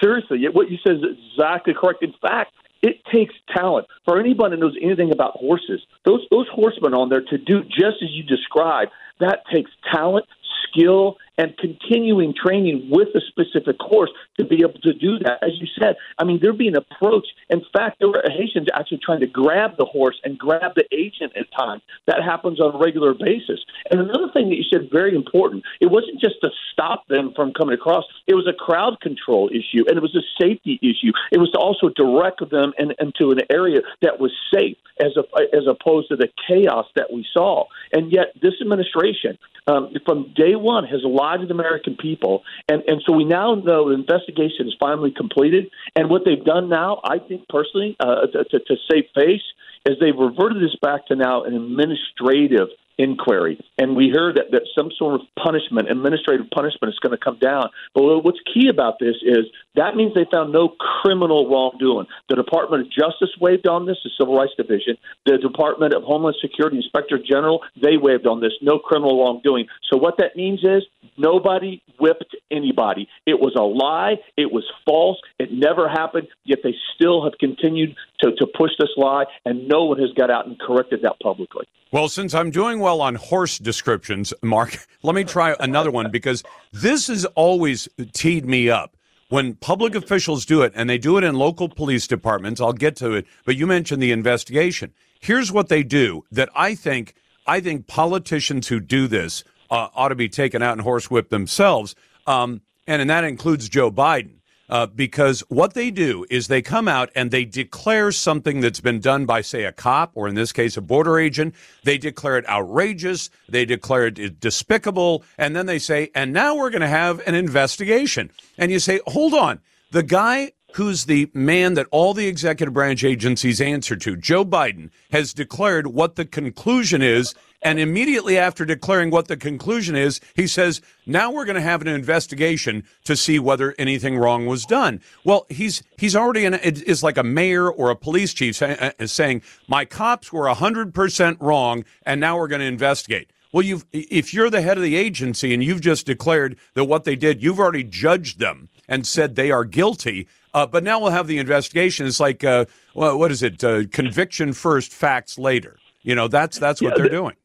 seriously, what you said is exactly correct. In fact, it takes talent for anybody who knows anything about horses. Those those horsemen on there to do just as you described. That takes talent, skill, and continuing training with a specific course to be able to do that. As you said, I mean, they're being approached. In fact, there were Haitians actually trying to grab the horse and grab the agent at times. That happens on a regular basis. And another thing that you said, very important, it wasn't just to stop them from coming across, it was a crowd control issue and it was a safety issue. It was to also direct them in, into an area that was safe as, a, as opposed to the chaos that we saw. And yet, this administration, um, from day one, has lied the American people. And, and so we now know the investigation is finally completed. And what they've done now, I think personally, uh, to, to, to save face, is they've reverted this back to now an administrative inquiry. And we heard that, that some sort of punishment, administrative punishment, is going to come down. But what's key about this is that means they found no criminal wrongdoing. The Department of Justice waived on this, the Civil Rights Division. The Department of Homeland Security Inspector General, they waived on this, no criminal wrongdoing. So what that means is nobody whipped anybody. It was a lie. It was false. It never happened. Yet they still have continued to, to push this lie, and no one has got out and corrected that publicly. Well, since I'm doing well on horse descriptions, Mark, <laughs> let me try another one because this has always teed me up. When public officials do it, and they do it in local police departments, I'll get to it, but you mentioned the investigation. Here's what they do that I think I think politicians who do this uh, ought to be taken out and horsewhipped themselves, um, and, and that includes Joe Biden uh, because what they do is they come out and they declare something that's been done by, say, a cop or in this case, a border agent. They declare it outrageous. They declare it despicable. And then they say, and now we're going to have an investigation. And you say, hold on. The guy who's the man that all the executive branch agencies answer to, Joe Biden, has declared what the conclusion is and immediately after declaring what the conclusion is, he says, now we're going to have an investigation to see whether anything wrong was done. Well, he's, he's already in, it is like a mayor or a police chief say, uh, saying, my cops were 100% wrong and now we're going to investigate. Well, you've, if you're the head of the agency and you've just declared that what they did, you've already judged them and said they are guilty. Uh, but now we'll have the investigation. It's like, uh, well, what is it? Uh, conviction first, facts later. You know, that's that's what yeah, they're the, doing.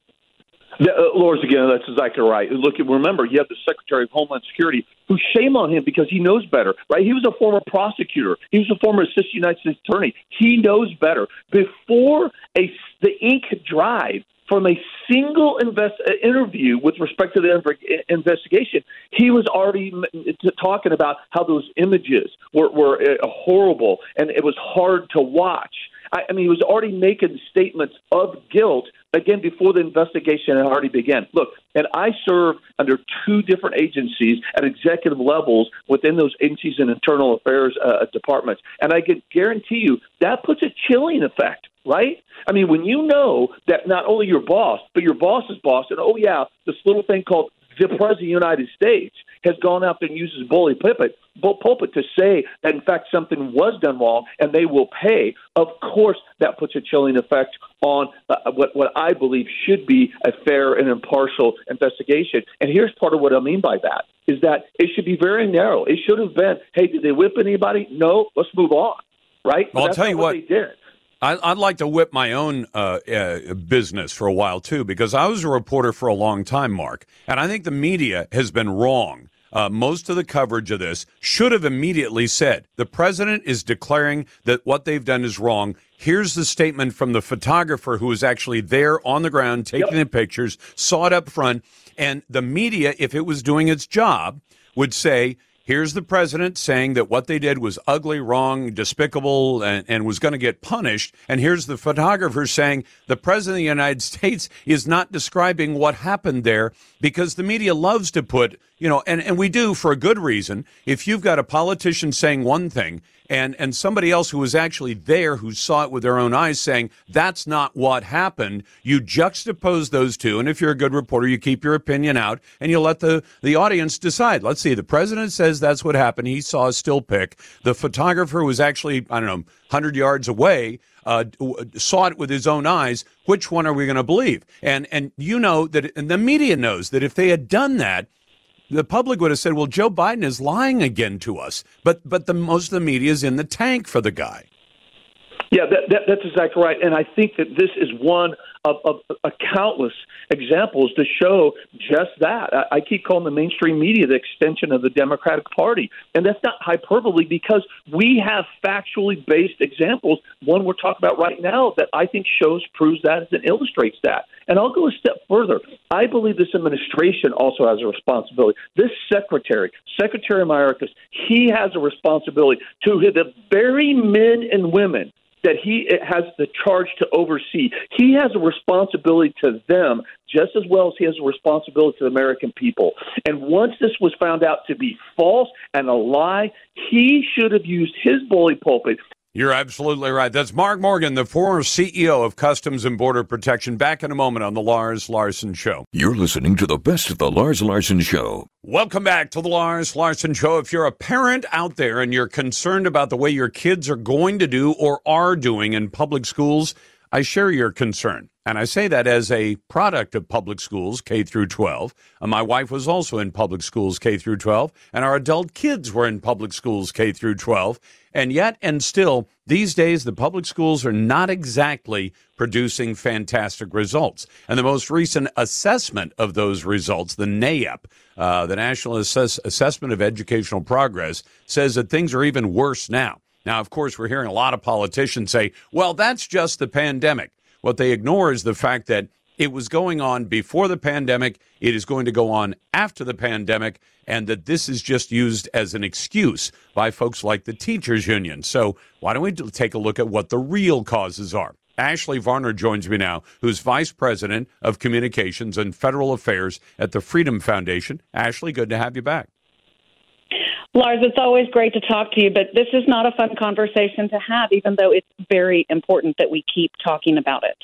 The, uh, Lars, again, that's exactly right. Look, remember, you have the Secretary of Homeland Security, who shame on him because he knows better, right? He was a former prosecutor. He was a former assistant United States attorney. He knows better. Before a the ink dried, from a single invest, uh, interview with respect to the inv- investigation, he was already talking about how those images were, were uh, horrible and it was hard to watch. I, I mean, he was already making statements of guilt again before the investigation had already begun. Look, and I serve under two different agencies at executive levels within those agencies and internal affairs uh, departments, and I can guarantee you that puts a chilling effect right? I mean, when you know that not only your boss, but your boss's boss, and oh yeah, this little thing called the President of the United States has gone out there and uses bully pulpit, pulpit to say that in fact something was done wrong and they will pay. Of course, that puts a chilling effect on uh, what what I believe should be a fair and impartial investigation. And here's part of what I mean by that is that it should be very narrow. It should have been, hey, did they whip anybody? No, let's move on. Right? Well, I'll tell you what, what they did. I'd like to whip my own uh, uh, business for a while too, because I was a reporter for a long time, Mark, and I think the media has been wrong. Uh, most of the coverage of this should have immediately said the president is declaring that what they've done is wrong. Here's the statement from the photographer who was actually there on the ground taking yep. the pictures, saw it up front, and the media, if it was doing its job, would say Here's the president saying that what they did was ugly, wrong, despicable, and, and was going to get punished. And here's the photographer saying the president of the United <laughs> States is not describing what happened there because the media loves to put, you know, and, and we do for a good reason. If you've got a politician saying one thing and and somebody else who was actually there who saw it with their own eyes saying that's not what happened you juxtapose those two. And if you're a good reporter you keep your opinion out and you let the the audience decide. Let's see the president says that's what happened. He saw a still pic. The photographer was actually i don't know 100 yards away uh, saw it with his own eyes. Which one are we going to believe? And and you know that and the media knows that if they had done that the public would have said, "Well, Joe Biden is lying again to us," but but the most of the media is in the tank for the guy. Yeah, that, that, that's exactly right, and I think that this is one of, of, of countless examples to show just that. I, I keep calling the mainstream media the extension of the Democratic Party, and that's not hyperbole because we have factually based examples. One we're talking about right now that I think shows, proves that, and illustrates that. And I'll go a step further. I believe this administration also has a responsibility. This secretary, Secretary Mayorkas, he has a responsibility to the very men and women that he has the charge to oversee. He has a responsibility to them just as well as he has a responsibility to the American people. And once this was found out to be false and a lie, he should have used his bully pulpit you're absolutely right. That's Mark Morgan, the former CEO of Customs and Border Protection. Back in a moment on the Lars Larson Show. You're listening to the best of the Lars Larson Show. Welcome back to the Lars Larson Show. If you're a parent out there and you're concerned about the way your kids are going to do or are doing in public schools, I share your concern. And I say that as a product of public schools K through 12. Uh, my wife was also in public schools K through 12, and our adult kids were in public schools K through 12. And yet and still, these days the public schools are not exactly producing fantastic results. And the most recent assessment of those results, the NAEP, uh, the National Assess- Assessment of Educational Progress, says that things are even worse now. Now, of course, we're hearing a lot of politicians say, well, that's just the pandemic. What they ignore is the fact that it was going on before the pandemic, it is going to go on after the pandemic, and that this is just used as an excuse by folks like the teachers union. So, why don't we take a look at what the real causes are? Ashley Varner joins me now, who's Vice President of Communications and Federal Affairs at the Freedom Foundation. Ashley, good to have you back. Lars, it's always great to talk to you, but this is not a fun conversation to have, even though it's very important that we keep talking about it.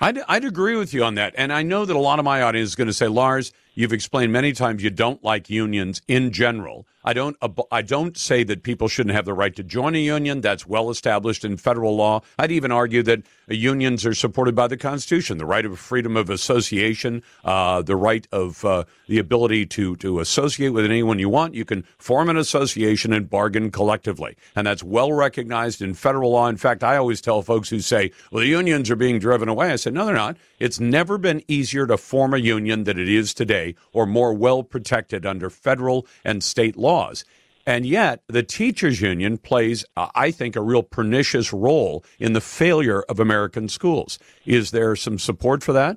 I'd, I'd agree with you on that. And I know that a lot of my audience is going to say, Lars, You've explained many times you don't like unions in general. I don't. I don't say that people shouldn't have the right to join a union. That's well established in federal law. I'd even argue that unions are supported by the Constitution: the right of freedom of association, uh, the right of uh, the ability to to associate with anyone you want. You can form an association and bargain collectively, and that's well recognized in federal law. In fact, I always tell folks who say, "Well, the unions are being driven away." I said, "No, they're not. It's never been easier to form a union than it is today." or more well protected under federal and state laws. And yet, the teachers union plays, uh, I think, a real pernicious role in the failure of American schools. Is there some support for that?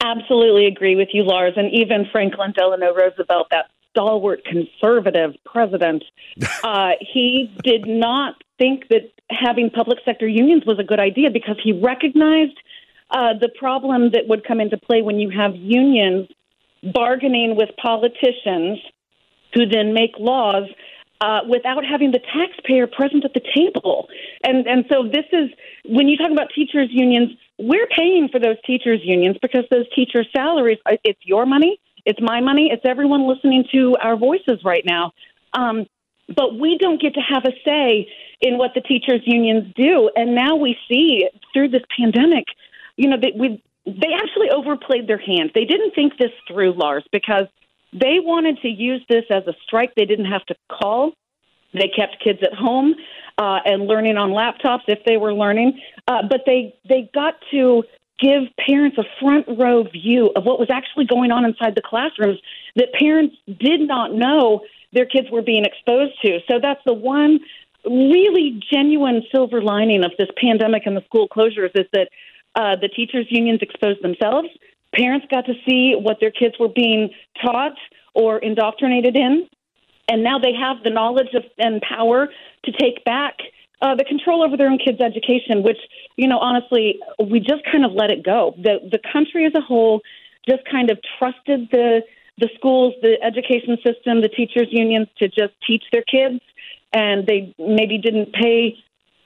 Absolutely agree with you, Lars. And even Franklin Delano Roosevelt, that stalwart conservative president, <laughs> uh, he did not think that having public sector unions was a good idea because he recognized uh, the problem that would come into play when you have unions bargaining with politicians who then make laws uh, without having the taxpayer present at the table. And and so this is when you talk about teachers unions, we're paying for those teachers unions because those teachers' salaries. uh, It's your money. It's my money. It's everyone listening to our voices right now. Um, but we don't get to have a say in what the teachers unions do. And now we see through this pandemic, you know, that we they actually overplayed their hand. They didn't think this through, Lars, because they wanted to use this as a strike they didn't have to call. They kept kids at home uh, and learning on laptops if they were learning, uh, but they they got to give parents a front row view of what was actually going on inside the classrooms that parents did not know their kids were being exposed to. So that's the one really genuine silver lining of this pandemic and the school closures is that uh, the teachers unions exposed themselves. Parents got to see what their kids were being taught or indoctrinated in, and now they have the knowledge of, and power to take back uh, the control over their own kids' education. Which, you know, honestly, we just kind of let it go. The the country as a whole just kind of trusted the the schools, the education system, the teachers unions to just teach their kids, and they maybe didn't pay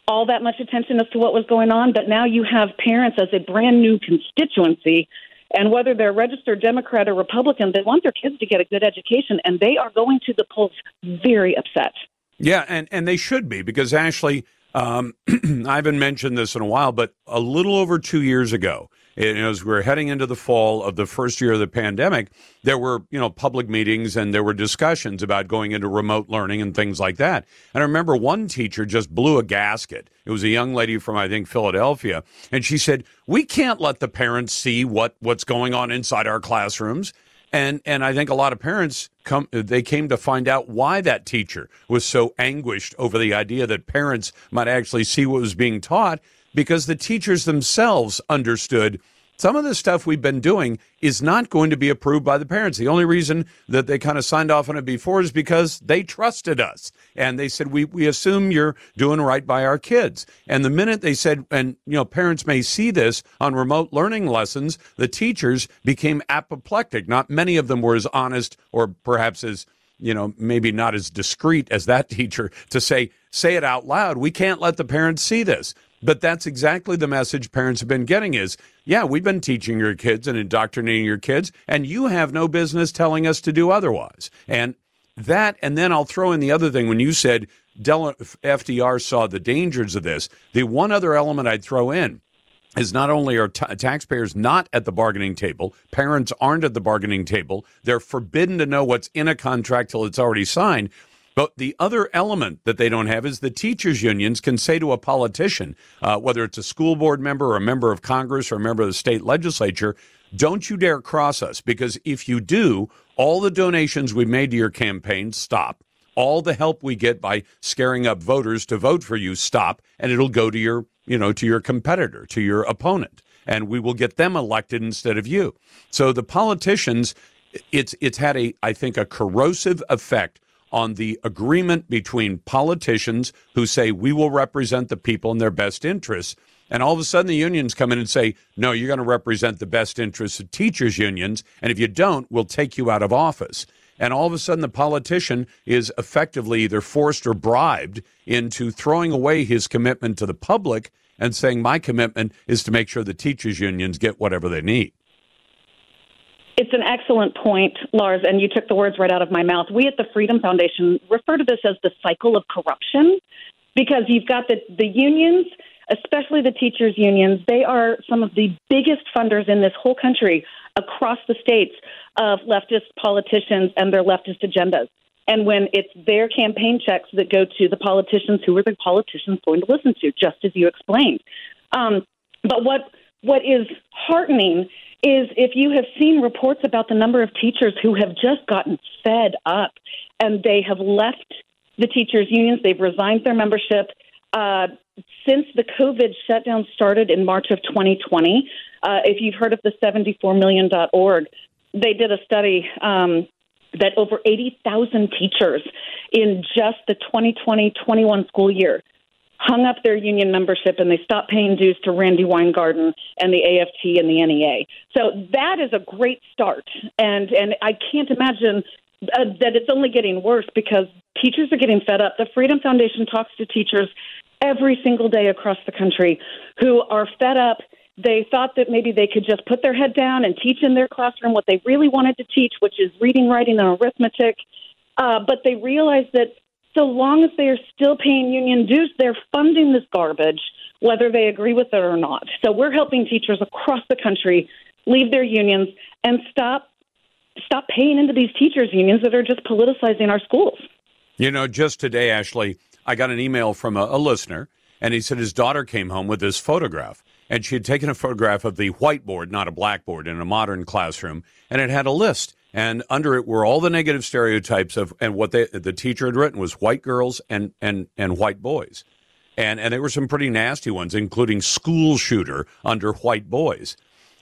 all that much attention as to what was going on. But now you have parents as a brand new constituency, and whether they're registered Democrat or Republican, they want their kids to get a good education, and they are going to the polls very upset. Yeah, and, and they should be because Ashley, um, <clears throat> I haven't mentioned this in a while, but a little over two years ago, as we we're heading into the fall of the first year of the pandemic, there were you know public meetings and there were discussions about going into remote learning and things like that. And I remember one teacher just blew a gasket. It was a young lady from I think Philadelphia, and she said, "We can't let the parents see what what's going on inside our classrooms." And and I think a lot of parents come they came to find out why that teacher was so anguished over the idea that parents might actually see what was being taught because the teachers themselves understood some of the stuff we've been doing is not going to be approved by the parents. The only reason that they kind of signed off on it before is because they trusted us. And they said, we, we assume you're doing right by our kids. And the minute they said, and, you know, parents may see this on remote learning lessons, the teachers became apoplectic. Not many of them were as honest or perhaps as, you know, maybe not as discreet as that <laughs> teacher to say, say it out loud. We can't let the parents see this. But that's exactly the message parents have been getting is, yeah, we've been teaching your kids and indoctrinating your kids, and you have no business telling us to do otherwise. And that, and then I'll throw in the other thing when you said Del- FDR saw the dangers of this. The one other element I'd throw in is not only are t- taxpayers not at the bargaining table, parents aren't at the bargaining table, they're forbidden to know what's in a contract till it's already signed. But the other element that they don't have is the teachers' unions can say to a politician, uh, whether it's a school board member or a member of Congress or a member of the state legislature, don't you dare cross us because if you do, all the donations we made to your campaign stop. All the help we get by scaring up voters to vote for you stop, and it'll go to your, you know, to your competitor, to your opponent, and we will get them elected instead of you. So the politicians, it's it's had a, I think, a corrosive effect on the agreement between politicians who say we will represent the people in their best interests. And all of a sudden, the unions come in and say, no, you're going to represent the best interests of teachers' unions. And if you don't, we'll take you out of office. And all of a sudden, the politician is effectively either forced or bribed into throwing away his commitment to the public and saying, my commitment is to make sure the teachers' unions get whatever they need. It's an excellent point, Lars, and you took the words right out of my mouth. We at the Freedom Foundation refer to this as the cycle of corruption because you've got the, the unions, especially the teachers' unions, they are some of the biggest funders in this whole country across the states of leftist politicians and their leftist agendas. And when it's their campaign checks that go to the politicians, who are the politicians going to listen to, just as you explained. Um, but what what is heartening is if you have seen reports about the number of teachers who have just gotten fed up and they have left the teachers unions, they've resigned their membership. Uh, since the COVID shutdown started in March of 2020, uh, if you've heard of the 74million.org, they did a study um, that over 80,000 teachers in just the 2020 21 school year hung up their union membership and they stopped paying dues to Randi Weingarten and the AFT and the NEA. So that is a great start. And, and I can't imagine uh, that it's only getting worse because teachers are getting fed up. The Freedom Foundation talks to teachers every single day across the country who are fed up. They thought that maybe they could just put their head down and teach in their classroom what they really wanted to teach, which is reading, writing, and arithmetic. Uh, but they realized that so long as they are still paying union dues, they're funding this garbage, whether they agree with it or not. So we're helping teachers across the country leave their unions and stop stop paying into these teachers unions that are just politicizing our schools. You know, just today, Ashley, I got an email from a, a listener, and he said his daughter came home with this photograph and she had taken a photograph of the whiteboard, not a blackboard, in a modern classroom, and it had a list. And under it were all the negative stereotypes of, and what they, the teacher had written was white girls and, and, and white boys. And, and there were some pretty nasty ones, including school shooter under white boys.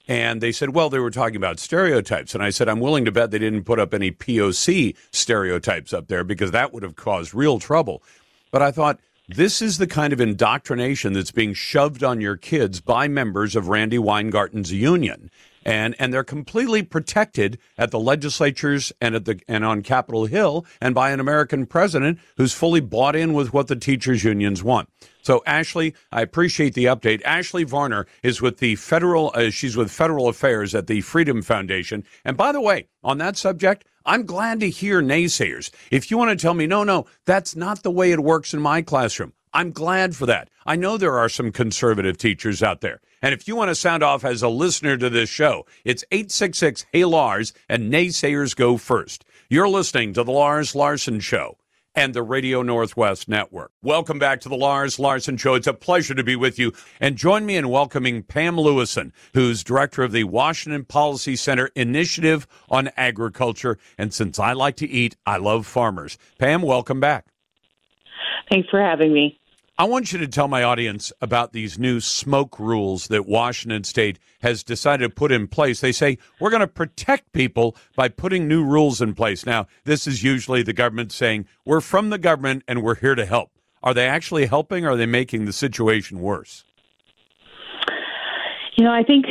And they said, well, they were talking about stereotypes. And I said, I'm willing to bet they didn't put up any POC stereotypes up there because that would have caused real trouble. But I thought, this is the kind of indoctrination that's being shoved on your kids by members of Randi Weingarten's union. And, and they're completely protected at the legislatures and at the and on Capitol Hill and by an American president who's fully bought in with what the teachers unions want. So Ashley, I appreciate the update. Ashley Varner is with the federal uh, she's with federal affairs at the Freedom Foundation. And by the way, on that subject, I'm glad to hear naysayers. If you want to tell me, no, no, that's not the way it works in my classroom, I'm glad for that. I know there are some conservative teachers out there. And if you want to sound off as a listener to this show, it's 866 Hey Lars and naysayers go first. You're listening to The Lars Larson Show and the Radio Northwest Network. Welcome back to the Lars Larson Show. It's a pleasure to be with you. And join me in welcoming Pam Lewison, who's director of the Washington Policy Center Initiative on Agriculture. And since I like to eat, I love farmers. Pam, welcome back. Thanks for having me. I want you to tell my audience about these new smoke rules that Washington State has decided to put in place. They say we're going to protect people by putting new rules in place. Now, this is usually the government saying we're from the government and we're here to help. Are they actually helping or are they making the situation worse? You know, I think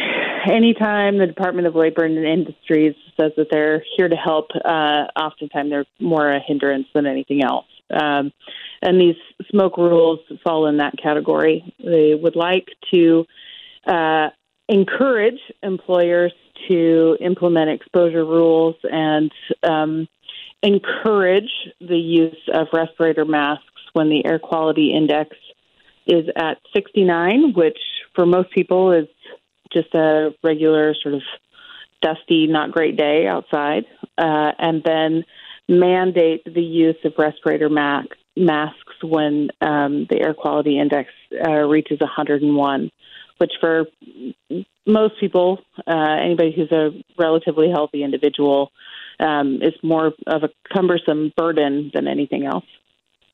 anytime the Department of Labor and Industries says that they're here to help, uh, oftentimes they're more a hindrance than anything else. Um, and these smoke rules fall in that category. They would like to uh, encourage employers to implement exposure rules and um, encourage the use of respirator masks when the air quality index is at 69, which for most people is just a regular sort of dusty, not great day outside, uh, and then mandate the use of respirator masks masks when um, the air quality index uh, reaches 101, which for most people, uh, anybody who's a relatively healthy individual, um, is more of a cumbersome burden than anything else.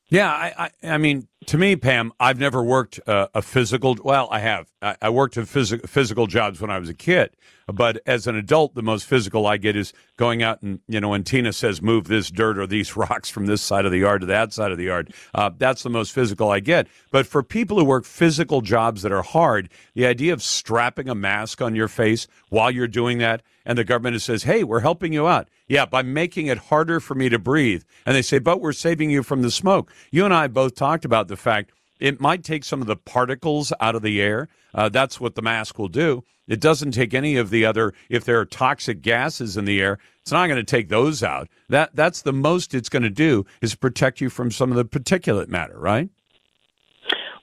Yeah, I, I, I mean, to me, Pam, I've never worked uh, a physical. Well, I have. I, I worked in phys- physical jobs when I was a kid, but as an adult, the most physical I get is going out and you know when Tina says move this dirt or these <laughs> rocks from this side of the yard to that side of the yard. Uh, that's the most physical I get. But for people who work physical jobs that are hard, the idea of strapping a mask on your face while you're doing that, and the government says, "Hey, we're helping you out." Yeah, by making it harder for me to breathe, and they say, "But we're saving you from the smoke." You and I both talked about the fact it might take some of the particles out of the air. Uh, that's what the mask will do. It doesn't take any of the other. If there are toxic gases in the air, it's not going to take those out. That that's the most it's going to do is protect you from some of the particulate matter, right?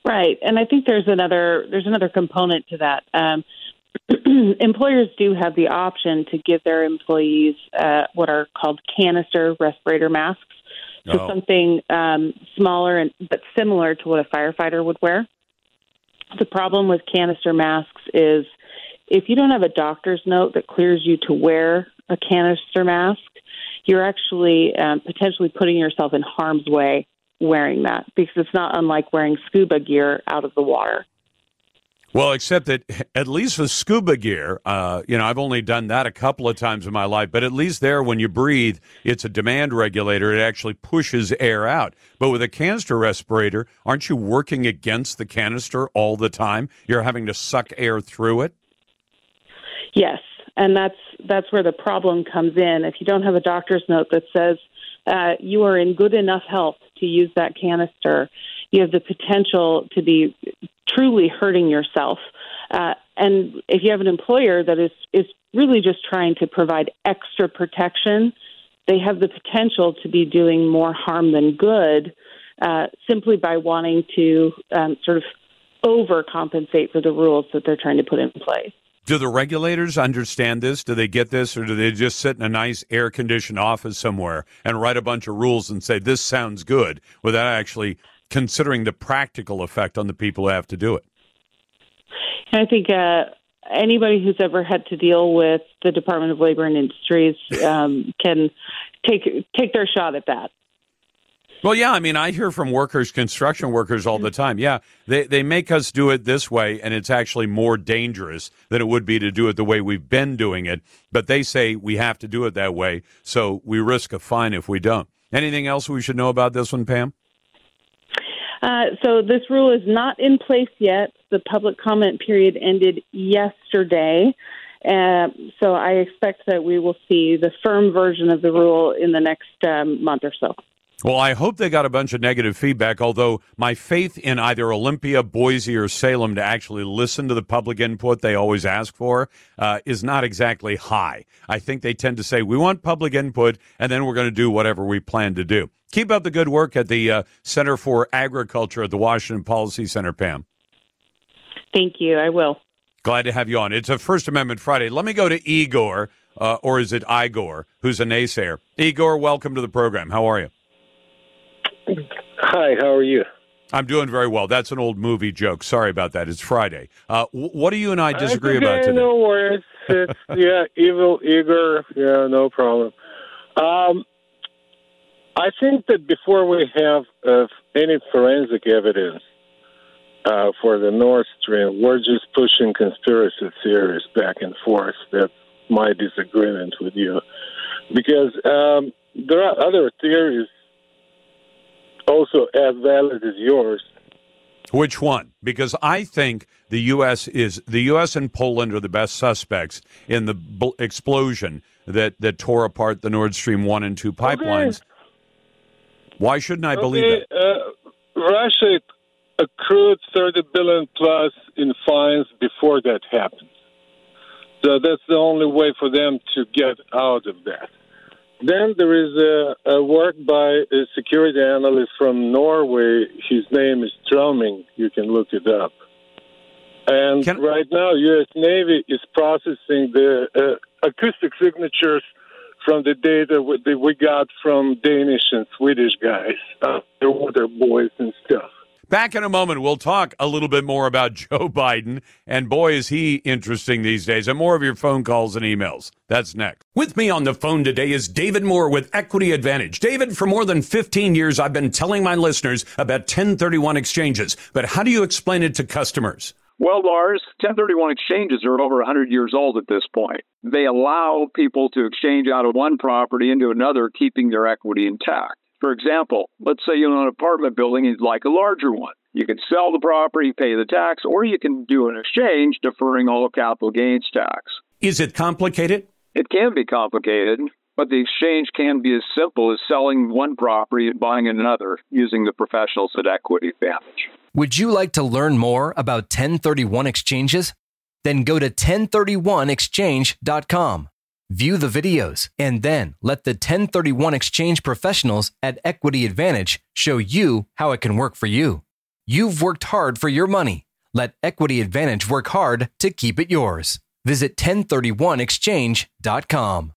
Right, and I think there's another there's another component to that. Um, <clears throat> employers do have the option to give their employees uh, what are called canister respirator masks. So Oh. something um, smaller and but similar to what a firefighter would wear. The problem with canister masks is if you don't have a doctor's note that clears you to wear a canister mask, you're actually um, potentially putting yourself in harm's way wearing that because it's not unlike wearing scuba gear out of the water. Well, except that at least with scuba gear, uh, you know, I've only done that a couple of times in my life, but at least there, when you breathe, it's a demand regulator. It actually pushes air out. But with a canister respirator, aren't you working against the canister all the time? You're having to suck air through it. Yes, and that's that's where the problem comes in. If you don't have a doctor's note that says uh, you are in good enough health to use that canister, you have the potential to be truly hurting yourself. Uh, and if you have an employer that is is really just trying to provide extra protection, they have the potential to be doing more harm than good uh, simply by wanting to um, sort of overcompensate for the rules that they're trying to put in place. Do the regulators understand this? Do they get this, or do they just sit in a nice air conditioned office somewhere and write a bunch of rules and say, this sounds good, without actually considering the practical effect on the people who have to do it? I think uh, anybody who's ever had to deal with the Department of Labor and Industries um, can take take their shot at that. Well, yeah, I mean, I hear from workers, construction workers all the time. Yeah, they, they make us do it this way, and it's actually more dangerous than it would be to do it the way we've been doing it. But they say we have to do it that way, so we risk a fine if we don't. Anything else we should know about this one, Pam? Uh, so this rule is not in place yet. The public comment period ended yesterday. Uh, so I expect that we will see the firm version of the rule in the next um, month or so. Well, I hope they got a bunch of negative feedback, although my faith in either Olympia, Boise, or Salem to actually listen to the public input they always ask for uh, is not exactly high. I think they tend to say, we want public input, and then we're going to do whatever we plan to do. Keep up the good work at the uh, Center for Agriculture at the Washington Policy Center, Pam. Thank you. I will. Glad to have you on. It's a First Amendment Friday. Let me go to Igor, uh, or is it Igor, who's a naysayer? Igor, welcome to the program. How are you? Hi, how are you? I'm doing very well. That's an old movie joke. Sorry about that. It's Friday. Uh, what do you and I disagree okay, about today? No worries. It's, <laughs> yeah, evil eager. Yeah, no problem. Um, I think that before we have uh, any forensic evidence uh, for the Nord Stream, we're just pushing conspiracy theories back and forth. That's my disagreement with you. Because um, there are other theories also as valid as yours. Which one? Because I think the U.S. is the U.S. and Poland are the best suspects in the bl- explosion that that tore apart the Nord Stream one and two pipelines. Okay. Why shouldn't I okay, believe that? Uh, Russia accrued 30 billion plus in fines before that happened. So that's the only way for them to get out of that. Then there is a, a work by a security analyst from Norway. His name is Stroming. You can look it up. And Can- right now, U.S. Navy is processing the uh, acoustic signatures from the data that we got from Danish and Swedish guys, uh, the water boys and stuff. Back in a moment, we'll talk a little bit more about <laughs> Joe Biden. And boy, is he interesting these days. And more of your phone calls and emails. That's next. With me on the phone today is David Moore with Equity Advantage. David, for more than 15 years, I've been telling my listeners about 1031 exchanges. But how do you explain it to customers? Well, Lars, 1031 exchanges are over 100 years old at this point. They allow people to exchange out of one property into another, keeping their equity intact. For example, let's say you own an apartment building and you'd like a larger one. You can sell the property, pay the tax, or you can do an exchange deferring all capital gains tax. Is it complicated? It can be complicated, but the exchange can be as simple as selling one property and buying another using the professionals at Equity Advantage. Would you like to learn more about 1031 exchanges? Then go to 1031exchange.com. View the videos and then let the 1031 exchange professionals at Equity Advantage show you how it can work for you. You've worked hard for your money. Let Equity Advantage work hard to keep it yours. Visit 1031exchange.com.